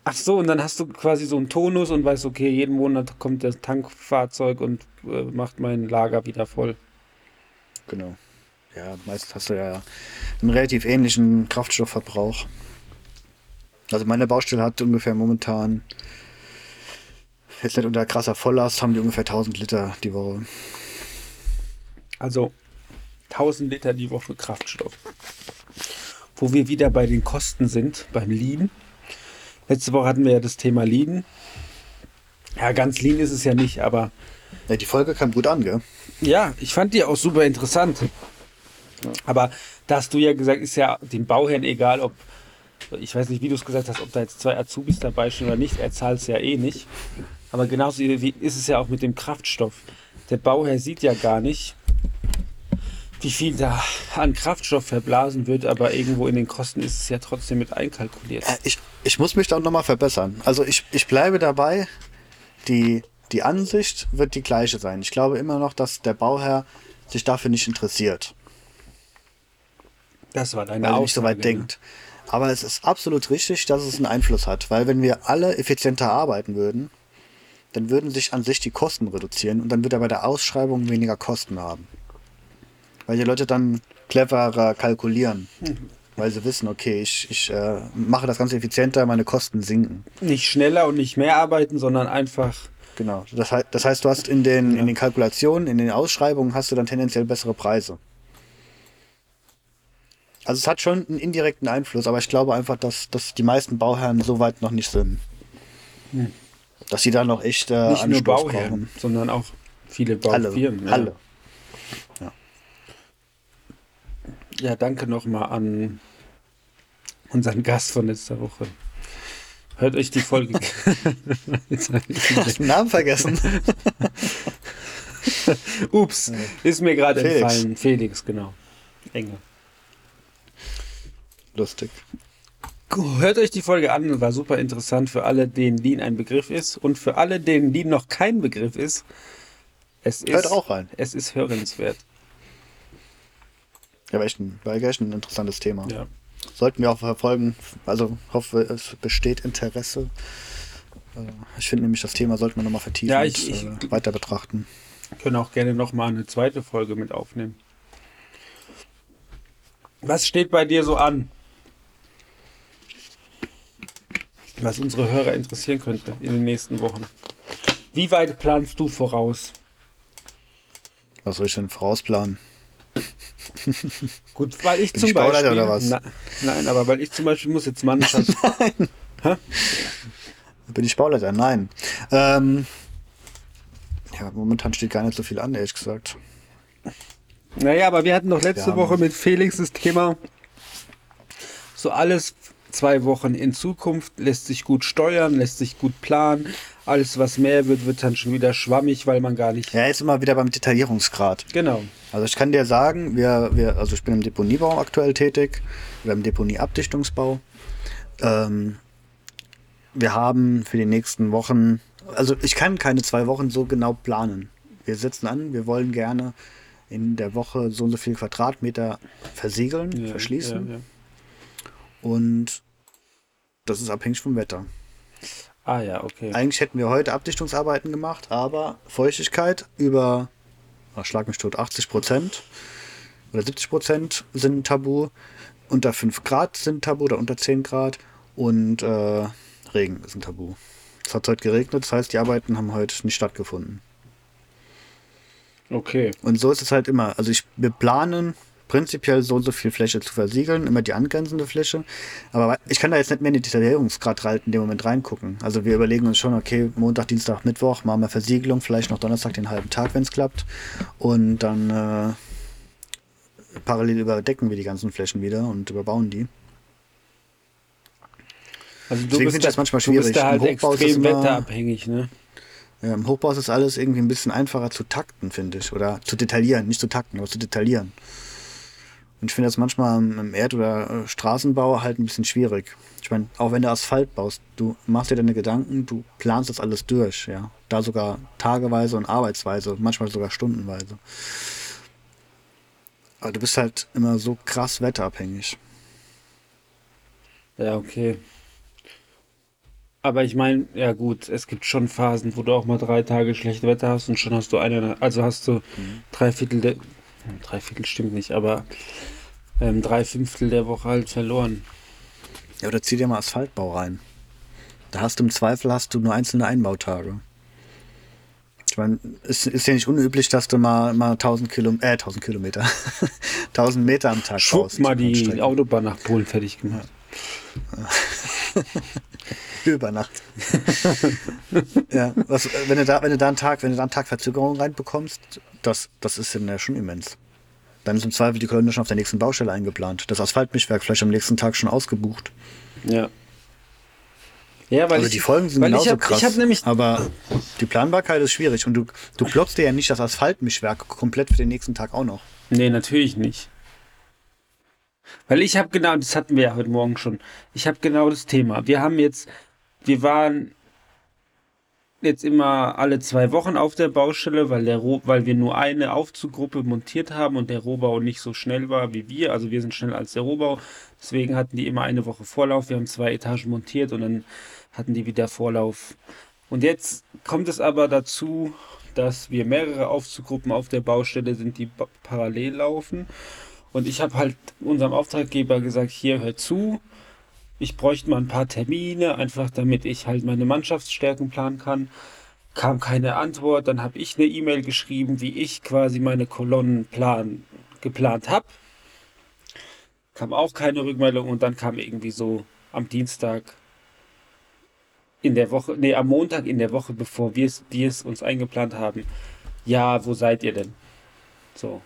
Ach so, und dann hast du quasi so einen Tonus und weißt, okay, jeden Monat kommt das Tankfahrzeug und äh, macht mein Lager wieder voll. Genau. Ja, meist hast du ja einen relativ ähnlichen Kraftstoffverbrauch. Also meine Baustelle hat ungefähr momentan, jetzt nicht unter krasser Volllast, haben die ungefähr 1000 Liter die Woche. Also 1000 Liter die Woche Kraftstoff. Wo wir wieder bei den Kosten sind, beim Lean. Letzte Woche hatten wir ja das Thema Lean. Ja, ganz Lean ist es ja nicht, aber Ja, die Folge kam gut an, gell? ja, ich fand die auch super interessant. Aber da hast du ja gesagt, ist ja dem Bauherrn egal, ob, ich weiß nicht, wie du es gesagt hast, ob da jetzt zwei Azubis dabei stehen oder nicht, er zahlt es ja eh nicht. Aber genauso wie ist es ja auch mit dem Kraftstoff. Der Bauherr sieht ja gar nicht, wie viel da an Kraftstoff verblasen wird, aber irgendwo in den Kosten ist es ja trotzdem mit einkalkuliert. Äh, Ich, ich muss mich da nochmal verbessern. Also ich, ich bleibe dabei, die, die Ansicht wird die gleiche sein. Ich glaube immer noch, dass der Bauherr sich dafür nicht interessiert, Das war deine weil er Aussage. nicht so weit ne? denkt. Aber es ist absolut richtig, dass es einen Einfluss hat, weil wenn wir alle effizienter arbeiten würden, dann würden sich an sich die Kosten reduzieren und dann wird er bei der Ausschreibung weniger Kosten haben. Weil die Leute dann cleverer kalkulieren, weil sie wissen, okay, ich, ich äh, mache das Ganze effizienter, meine Kosten sinken. Nicht schneller und nicht mehr arbeiten, sondern einfach Genau. Das, hei- das heißt, du hast in den, in den Kalkulationen, in den Ausschreibungen hast du dann tendenziell bessere Preise. Also es hat schon einen indirekten Einfluss, aber ich glaube einfach, dass, dass die meisten Bauherren so weit noch nicht sind. Dass sie da noch echt äh, nicht nur Anstoß Bauherren, brauchen. sondern auch viele Alle. Baufirmen. ja. Alle. Ja, danke nochmal an unseren Gast von letzter Woche. Hört euch die Folge. Jetzt hab ich den Namen vergessen? *laughs* Ups, ist mir gerade entfallen. Felix, genau. Enge. Lustig. Hört euch die Folge an, war super interessant für alle, denen Lean ein Begriff ist und für alle, denen Lean noch kein Begriff ist. Es ist Hört auch rein. Es ist hörenswert. Ja, war echt ein, war echt ein interessantes Thema. Ja. Sollten wir auch verfolgen. Also hoffe, es besteht Interesse. Äh, Ich finde nämlich, das Thema sollten wir nochmal vertiefen Ja, ich- ich- und äh, weiter betrachten. Können auch gerne nochmal eine zweite Folge mit aufnehmen. Was steht bei dir so an? Was unsere Hörer interessieren könnte in den nächsten Wochen. Wie weit planst du voraus? Was soll ich denn vorausplanen? *laughs* Gut, weil ich Bin zum ich Beispiel. oder was? Na, nein, aber weil ich zum Beispiel muss jetzt Mannschaft. *laughs* Bin ich Bauleiter? Nein. Ähm, ja, momentan steht gar nicht so viel an, ehrlich gesagt. Naja, aber wir hatten doch letzte Ja. Woche mit Felix das Thema, so alles zwei Wochen in Zukunft lässt sich gut steuern, lässt sich gut planen. Alles, was mehr wird, wird dann schon wieder schwammig, weil man gar nicht. Ja, jetzt immer wieder beim Detaillierungsgrad. Genau. Also ich kann dir sagen, wir, wir, also ich bin im Deponiebau aktuell tätig, oder im Deponieabdichtungsbau. Ähm, wir haben für die nächsten Wochen, also ich kann keine zwei Wochen so genau planen. Wir setzen an, wir wollen gerne in der Woche so und so viel Quadratmeter versiegeln, Ja, verschließen Ja, ja. Und das ist abhängig vom Wetter. Ah ja, okay. Eigentlich hätten wir heute Abdichtungsarbeiten gemacht, aber Feuchtigkeit über, ach, schlag mich tot, 80 Prozent oder 70 Prozent sind tabu. Unter 5 Grad sind tabu oder unter 10 Grad und äh, Regen ist ein Tabu. Es hat heute geregnet, das heißt, die Arbeiten haben heute nicht stattgefunden. Okay. Und so ist es halt immer. Also ich, wir planen prinzipiell so und so viel Fläche zu versiegeln, immer die angrenzende Fläche. Aber ich kann da jetzt nicht mehr in die Detaillierungsgrad in dem Moment reingucken. Also wir überlegen uns schon, okay, Montag, Dienstag, Mittwoch machen wir Versiegelung, vielleicht noch Donnerstag den halben Tag, wenn es klappt. Und dann äh, parallel überdecken wir die ganzen Flächen wieder und überbauen die. Also du Deswegen bist finde ich da, das manchmal Du bist schwierig. da halt extrem immer- wetterabhängig, ne? Ja, Im Hochbau ist alles irgendwie ein bisschen einfacher zu takten, finde ich. Oder zu detaillieren. Nicht zu takten, aber zu detaillieren. Und ich finde das manchmal im Erd- oder äh, Straßenbau halt ein bisschen schwierig. Ich meine, auch wenn du Asphalt baust, du machst dir deine Gedanken, du planst das alles durch, ja. Da sogar tageweise und arbeitsweise, manchmal sogar stundenweise. Aber du bist halt immer so krass wetterabhängig. Ja, okay. Aber ich meine, ja gut, es gibt schon Phasen, wo du auch mal drei Tage schlecht Wetter hast und schon hast du eine, also hast du drei Viertel der, drei Viertel stimmt nicht, aber ähm, drei Fünftel der Woche halt verloren. Ja, oder zieh dir mal Asphaltbau rein. Da hast du im Zweifel hast du nur einzelne Einbautage. Ich meine, es ist ja nicht unüblich, dass du mal, mal 1000 Kilometer, äh, 1000 Kilometer, 1000 Meter am Tag Schub baust. mal die. Autobahn nach Polen fertig gemacht. *laughs* Über Nacht. *laughs* ja, was, wenn du da, wenn du da einen Tag, wenn du da einen Tag Verzögerung reinbekommst, das, das ist dann ja schon immens. Dann ist im Zweifel die Kolonne schon auf der nächsten Baustelle eingeplant. Das Asphaltmischwerk vielleicht am nächsten Tag schon ausgebucht. Ja. Ja, weil also ich, die Folgen sind genauso ich hab, krass. Ich nämlich aber die Planbarkeit ist schwierig und du, du klopfst dir ja nicht das Asphaltmischwerk komplett für den nächsten Tag auch noch. Nee, natürlich nicht. Weil ich habe genau, das hatten wir ja heute Morgen schon. Ich habe genau das Thema. Wir haben jetzt, wir waren jetzt immer alle zwei Wochen auf der Baustelle, weil der weil wir nur eine Aufzuggruppe montiert haben und der Rohbau nicht so schnell war wie wir. Also wir sind schneller als der Rohbau. Deswegen hatten die immer eine Woche Vorlauf. Wir haben zwei Etagen montiert und dann hatten die wieder Vorlauf. Und jetzt kommt es aber dazu, dass wir mehrere Aufzuggruppen auf der Baustelle sind, die parallel laufen. Und ich habe halt unserem Auftraggeber gesagt, hier hör zu, ich bräuchte mal ein paar Termine, einfach damit ich halt meine Mannschaftsstärken planen kann. Kam keine Antwort, dann habe ich eine E-Mail geschrieben, wie ich quasi meine Kolonnenplan geplant habe. Kam auch keine Rückmeldung und dann kam irgendwie so am Dienstag in der Woche, nee, am Montag in der Woche, bevor wir es uns eingeplant haben, ja, wo seid ihr denn? So.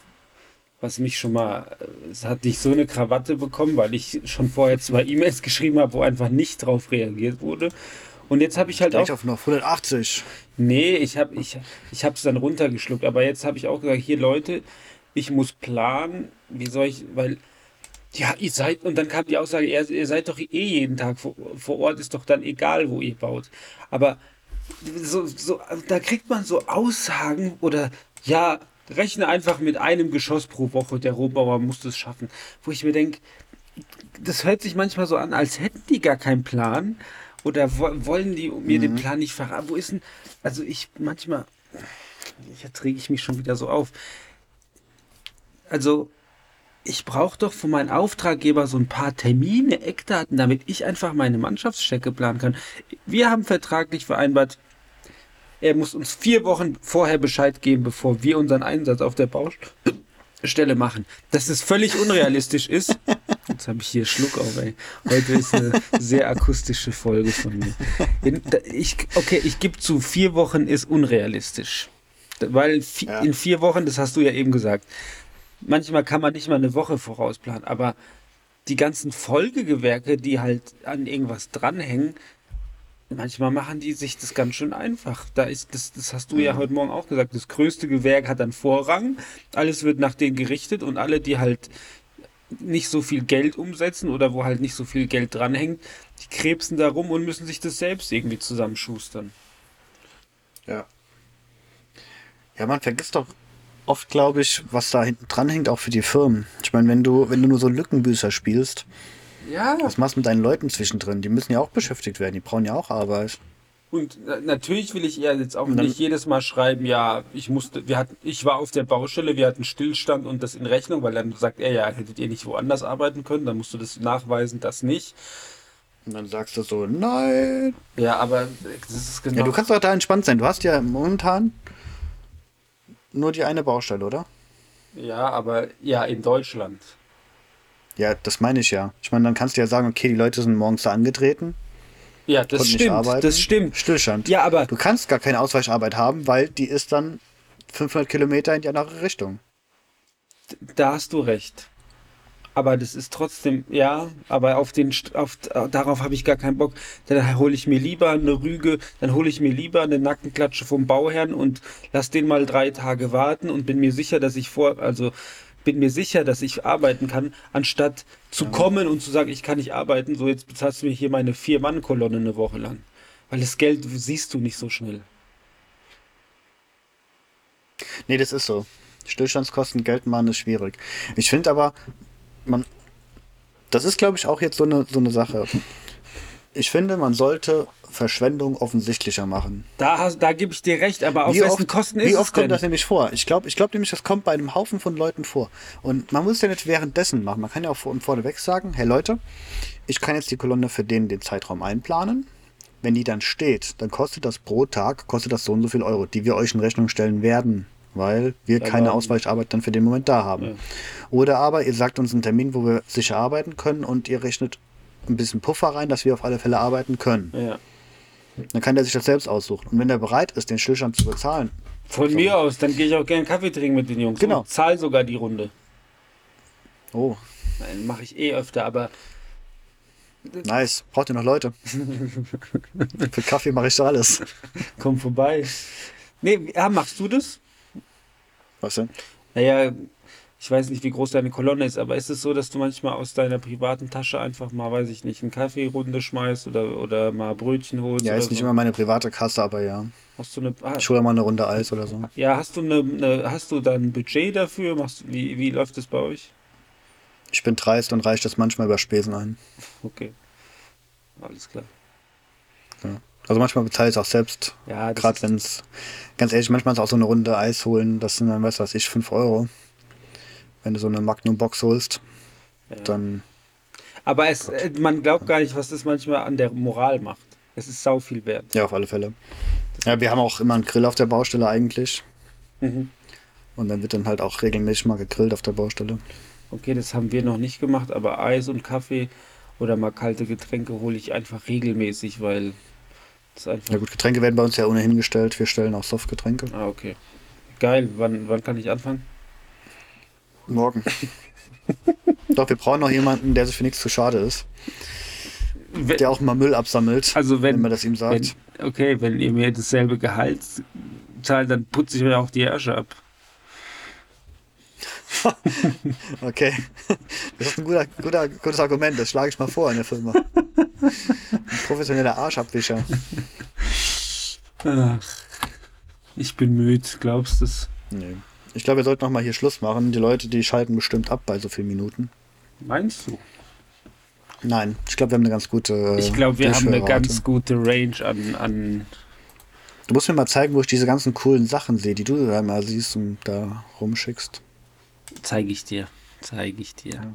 Was mich schon mal, es hat nicht so eine Krawatte bekommen, weil ich schon vorher zwei E-Mails *laughs* geschrieben habe, wo einfach nicht drauf reagiert wurde. Und jetzt habe ich halt auch auf noch 180. Nee, ich habe ich, ich es dann runtergeschluckt. Aber jetzt habe ich auch gesagt, hier Leute, ich muss planen. Wie soll ich, weil, ja, ihr seid, und dann kam die Aussage, ihr, ihr seid doch eh jeden Tag vor, vor Ort, ist doch dann egal, wo ihr baut. Aber so, so, da kriegt man so Aussagen oder, ja, rechne einfach mit einem Geschoss pro Woche, der Rohbauer muss das schaffen. Wo ich mir denke, das hört sich manchmal so an, als hätten die gar keinen Plan. Oder wo, wollen die mir den Plan nicht verraten? Wo ist denn. Also ich manchmal. Jetzt rege ich mich schon wieder so auf. Also, ich brauche doch von meinem Auftraggeber so ein paar Termine, Eckdaten, damit ich einfach meine Mannschaftschecke planen kann. Wir haben vertraglich vereinbart, er muss uns vier Wochen vorher Bescheid geben, bevor wir unseren Einsatz auf der Baustelle machen. Dass es völlig unrealistisch ist. Jetzt habe ich hier Schluck auf, ey. Heute ist eine sehr akustische Folge von mir. Ich, okay, ich gebe zu, vier Wochen ist unrealistisch. Weil in vier Wochen, das hast du ja eben gesagt, manchmal kann man nicht mal eine Woche vorausplanen, aber die ganzen Folgegewerke, die halt an irgendwas dranhängen, manchmal machen die sich das ganz schön einfach. Da ist das, das hast du ja heute Morgen auch gesagt. Das größte Gewerk hat dann Vorrang. Alles wird nach denen gerichtet und alle, die halt nicht so viel Geld umsetzen oder wo halt nicht so viel Geld dranhängt, die krebsen da rum und müssen sich das selbst irgendwie zusammenschustern. Ja. Ja, man vergisst doch oft, glaube ich, was da hinten dran hängt, auch für die Firmen. Ich meine, wenn du, wenn du nur so Lückenbüßer spielst, Ja. was machst du mit deinen Leuten zwischendrin? Die müssen ja auch beschäftigt werden, die brauchen ja auch Arbeit. Und na- natürlich will ich eher jetzt auch nicht jedes Mal schreiben, ja, ich musste, wir hatten, ich war auf der Baustelle, wir hatten Stillstand und das in Rechnung, weil dann sagt er ja, hättet ihr nicht woanders arbeiten können, dann musst du das nachweisen, das nicht. Und dann sagst du so, nein. Ja, aber das ist genau. Ja, du kannst doch da entspannt sein. Du hast ja momentan nur die eine Baustelle, oder? ja, aber ja, in Deutschland. Ja, das meine ich ja. Ich meine, dann kannst du ja sagen, okay, die Leute sind morgens da angetreten, Ja, das stimmt, das stimmt. Stillstand. Ja, aber Du kannst gar keine Ausweicharbeit haben, weil die ist dann 500 Kilometer in die andere Richtung. da hast du recht. Aber das ist trotzdem, ja, aber auf den, auf, darauf habe ich gar keinen Bock. Dann hole ich mir lieber eine Rüge, dann hole ich mir lieber eine Nackenklatsche vom Bauherrn und lass den mal drei Tage warten und bin mir sicher, dass ich vor, also bin mir sicher, dass ich arbeiten kann, anstatt zu kommen und zu sagen, ich kann nicht arbeiten, so jetzt bezahlst du mir hier meine Vier-Mann-Kolonne eine Woche lang. Weil das Geld siehst du nicht so schnell. Nee, das ist so. Stillstandskosten Geld machen ist schwierig. Ich finde aber, man, das ist glaube ich auch jetzt so eine, so eine Sache. Ich finde, man sollte Verschwendung offensichtlicher machen. Da, hast- da gebe ich dir recht, aber auf wie wessen oft, Kosten wie ist oft es kommt denn? das nämlich vor? Ich glaube ich glaub nämlich, das kommt bei einem Haufen von Leuten vor. Und man muss ja nicht währenddessen machen. Man kann ja auch vor- vorneweg sagen, hey Leute, ich kann jetzt die Kolonne für den, den Zeitraum einplanen. Wenn die dann steht, dann kostet das pro Tag, kostet das so und so viel Euro, die wir euch in Rechnung stellen werden, weil wir keine Aber- Ausweicharbeit dann für den Moment da haben. Ja. Oder aber ihr sagt uns einen Termin, wo wir sicher arbeiten können und ihr rechnet ein bisschen Puffer rein, dass wir auf alle Fälle arbeiten können. Ja. Dann kann der sich das selbst aussuchen. Und wenn er bereit ist, den Stillstand zu bezahlen, Von mir aus, dann gehe ich auch gerne Kaffee trinken mit den Jungs. Genau. Und zahl sogar die Runde. oh, Nein, mache ich eh öfter, aber Nice. Braucht ihr noch Leute? *laughs* Für Kaffee mache ich so alles. komm vorbei. Nee, ja, machst du das? Was denn? Naja, ich weiß nicht, wie groß deine Kolonne ist, aber ist es so, dass du manchmal aus deiner privaten Tasche einfach mal, weiß ich nicht, eine Kaffeerunde schmeißt oder, oder mal Brötchen holst? Ja, ist nicht so? immer meine private Kasse, aber ja. Hast du eine, ah, Ich hole mal eine Runde Eis oder so. ja, hast du eine, eine, hast du dann ein Budget dafür? Machst, du- wie, wie läuft das bei euch? Ich bin dreist und reiche das manchmal über Spesen ein. Okay. Alles klar. Also manchmal bezahle ich es auch selbst. Ja, Gerade wenn es, ganz ehrlich, manchmal ist auch so eine Runde Eis holen, das sind dann, weiß was ich, 5 Euro. Wenn du so eine Magnum-Box holst, Ja. dann, Aber es, äh, man glaubt gar nicht, was das manchmal an der Moral macht. Es ist sau viel wert. ja, auf alle Fälle. Ja, wir haben auch immer einen Grill auf der Baustelle eigentlich. Mhm. Und dann wird dann halt auch regelmäßig mal gegrillt auf der Baustelle. Okay, das haben wir noch nicht gemacht, aber Eis und Kaffee oder mal kalte Getränke hole ich einfach regelmäßig, weil das einfach. Ja gut, Getränke werden bei uns ja ohnehin gestellt. Wir stellen auch Softgetränke. Ah, okay. Geil. Wann, wann kann ich anfangen? Morgen. *laughs* Doch, wir brauchen noch jemanden, der sich für nichts zu schade ist. Wenn, Der auch mal Müll absammelt, also wenn, wenn man das ihm sagt. wenn, okay, wenn ihr mir dasselbe Gehalt zahlt, dann putze ich mir auch die Ärsche ab. *laughs* Okay. Das ist ein guter, guter, gutes Argument. Das schlage ich mal vor in der Firma. Ein professioneller Arschabwischer. Ach, ich bin müde, glaubst du es? Nee. Ich glaube, wir sollten noch mal hier Schluss machen. Die Leute, die schalten bestimmt ab bei so vielen Minuten. Meinst du? Nein, ich glaube, wir haben eine ganz gute. äh, Ich glaube, wir haben eine ganz gute Range an, an. Du musst mir mal zeigen, wo ich diese ganzen coolen Sachen sehe, die du da mal siehst und da rumschickst. Zeige ich dir. Zeige ich dir.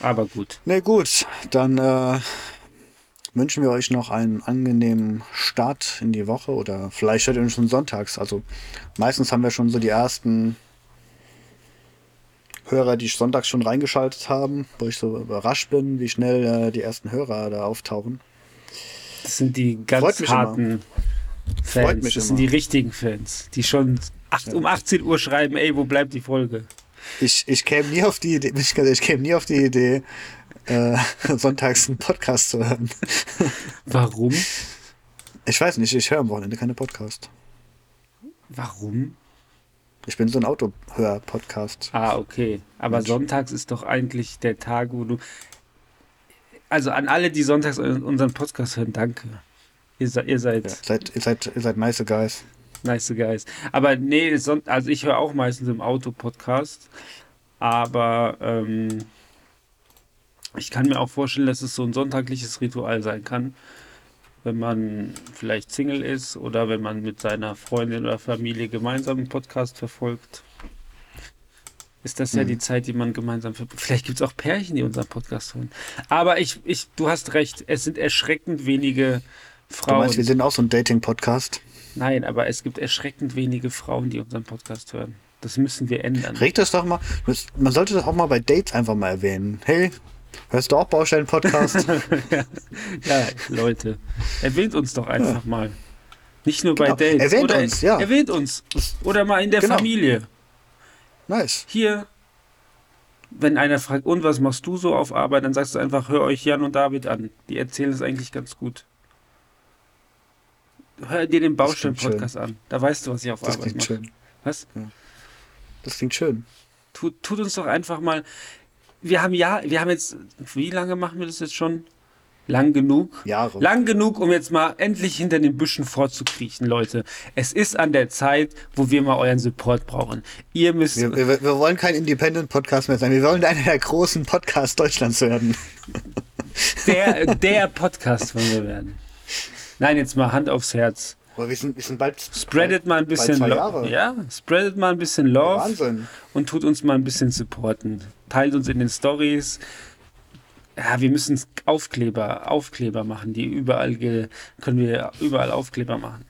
Aber gut. Ne, gut, dann äh, wünschen wir euch noch einen angenehmen Start in die Woche oder vielleicht hört ihr uns schon sonntags. Also meistens haben wir schon so die ersten Hörer, die sonntags schon reingeschaltet haben, wo ich so überrascht bin, wie schnell äh, die ersten Hörer da auftauchen. Das sind die ganz Freut harten Freut Fans. mich das sind immer. die richtigen Fans, die schon acht, um 18 Uhr schreiben, ey, wo bleibt die Folge? Ich, ich käme nie auf die Idee, *laughs* ich, ich käme nie auf die Idee, äh, *laughs* sonntags einen Podcast zu hören. *laughs* Warum? Ich weiß nicht, ich höre am Wochenende keine Podcast. Warum? Ich bin so ein Autohör-Podcast. Ah, okay. Aber Mensch. sonntags ist doch eigentlich der Tag, wo du. Also an alle, die sonntags unseren Podcast hören, danke. Ihr, se ihr seid Ja, seid, ihr, seid, ihr seid nice guys. nice guys. Aber nee, also ich höre auch meistens im Auto Podcast. Aber ähm, ich kann mir auch vorstellen, dass es so ein sonntagliches Ritual sein kann, wenn man vielleicht Single ist oder wenn man mit seiner Freundin oder Familie gemeinsam einen Podcast verfolgt. Ist das ja Mhm. die Zeit, die man gemeinsam verbringt. Vielleicht gibt es auch Pärchen, die unseren Podcast hören. Aber ich, ich, du hast recht, es sind erschreckend wenige Du Frauen. meinst, wir sind auch so ein Dating-Podcast. Nein, aber es gibt erschreckend wenige Frauen, die unseren Podcast hören. Das müssen wir ändern. Regt das doch mal. Man sollte das auch mal bei Dates einfach mal erwähnen. Hey, hörst du auch Baustellen-Podcast? *laughs* Ja, Leute, erwähnt uns doch einfach mal. Nicht nur bei Genau, Dates. erwähnt Oder uns, ja. Erwähnt uns. Oder mal in der Genau. Familie. nice. Hier, wenn einer fragt, und was machst du so auf Arbeit, dann sagst du einfach, hör euch Jan und David an. Die erzählen es eigentlich ganz gut. Hör dir den Das klingt Baustellen-Podcast an. Da weißt du, was ich auf Das Arbeit klingt mache. schön. Was? Das klingt schön. Tut, tut uns doch einfach mal. Wir haben ja, wir haben jetzt, wie lange machen wir das jetzt schon? Lang genug? Jahre. Lang genug, um jetzt mal endlich hinter den Büschen vorzukriechen, Leute. Es ist an der Zeit, wo wir mal euren Support brauchen. Ihr müsst. Wir, wir, wir wollen kein Independent-Podcast mehr sein. Wir wollen einer der großen Podcasts Deutschlands werden. Der, der Podcast wollen wir werden. Nein, jetzt mal Hand aufs Herz. Aber wir sind, wir sind bald. Spreadet mal ein bisschen zwei Lo- Jahre. Ja, spreadet mal ein bisschen Love Wahnsinn. und tut uns mal ein bisschen supporten. Teilt uns in den Stories. Ja, wir müssen Aufkleber, Aufkleber machen, die überall können wir überall Aufkleber machen.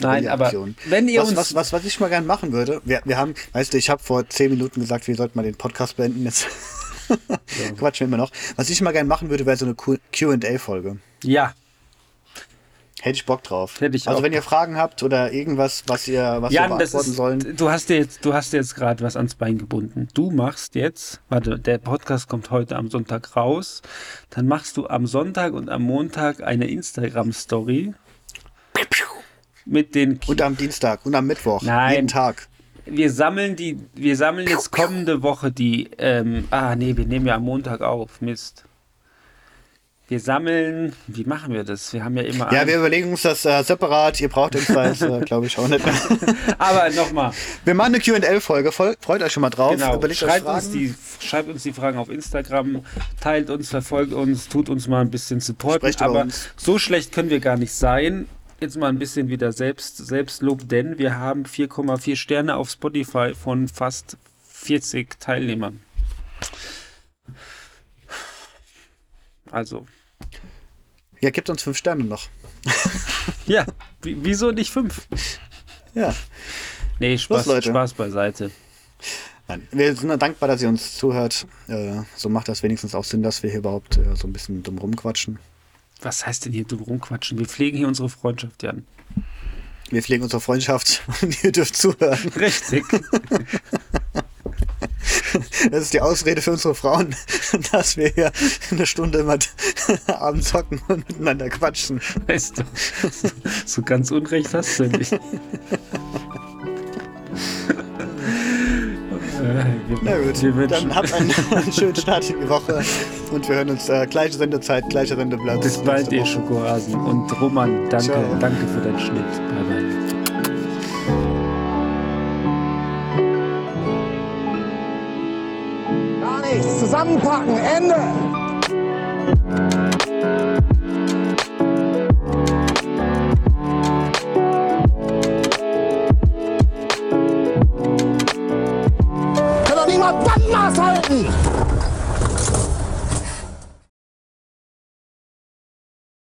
Nein, aber wenn ihr was, uns was, was, was ich mal gerne machen würde, wir, wir haben, weißt du, ich habe vor zehn Minuten gesagt, wir sollten mal den Podcast beenden. Jetzt *laughs* quatschen wir immer noch. Was ich mal gerne machen würde, wäre so eine QA-Folge. ja, Hätte ich Bock drauf. Hätte ich also wenn ihr Fragen habt oder irgendwas, was ihr, was wir Jan, das beantworten ist, sollen. du hast dir jetzt, du hast dir jetzt gerade was ans Bein gebunden. Du machst jetzt, warte, der Podcast kommt heute am Sonntag raus. Dann machst du am Sonntag und am Montag eine Instagram-Story mit den. Und am Dienstag und am Mittwoch. Nein. Jeden Tag. Wir sammeln die, wir sammeln jetzt kommende Woche die. Ähm, ah nee, wir nehmen ja am Montag auf. Mist. Wir sammeln. Wie machen wir das? Wir haben ja immer. Ja, wir überlegen uns das äh, separat. Ihr braucht das, äh, *laughs* glaube ich, auch nicht. Aber nochmal. Wir machen eine QA-Folge. Freut euch schon mal drauf. Genau. Überlegt Schreibt uns, die, schreibt uns die Fragen auf Instagram, teilt uns, verfolgt uns, tut uns mal ein bisschen Support. Aber so schlecht können wir gar nicht sein. Jetzt mal ein bisschen wieder Selbst, Selbstlob, denn wir haben 4,4 Sterne auf Spotify von fast 40 Teilnehmern. Also, Ja, gibt uns fünf Sterne noch. *laughs* ja, wie- wieso nicht fünf? Ja. Nee, Spaß, Leute. Spaß beiseite. Nein, wir sind dankbar, dass ihr uns zuhört. Äh, so macht das wenigstens auch Sinn, dass wir hier überhaupt äh, so ein bisschen dumm rumquatschen. Was heißt denn hier dumm rumquatschen? Wir pflegen hier unsere Freundschaft, Jan. Wir pflegen unsere Freundschaft *laughs* und ihr dürft zuhören. Richtig. *laughs* Das ist die Ausrede für unsere Frauen, *laughs* dass wir hier eine Stunde immer *laughs* abends hocken und miteinander quatschen. Weißt du, so ganz unrecht hast du nicht. Wir- *laughs* Na gut, dann habt einen, einen schönen Start in die Woche und wir hören uns äh, gleiche Sendezeit, gleicher Sendeplatz. Bis bald, ihr Woche. Schokorasen. Und Roman, danke, Ciao. danke für deinen Schnitt. Bye, bye. Zusammenpacken. Ende. Kann doch niemand Bandmaß halten!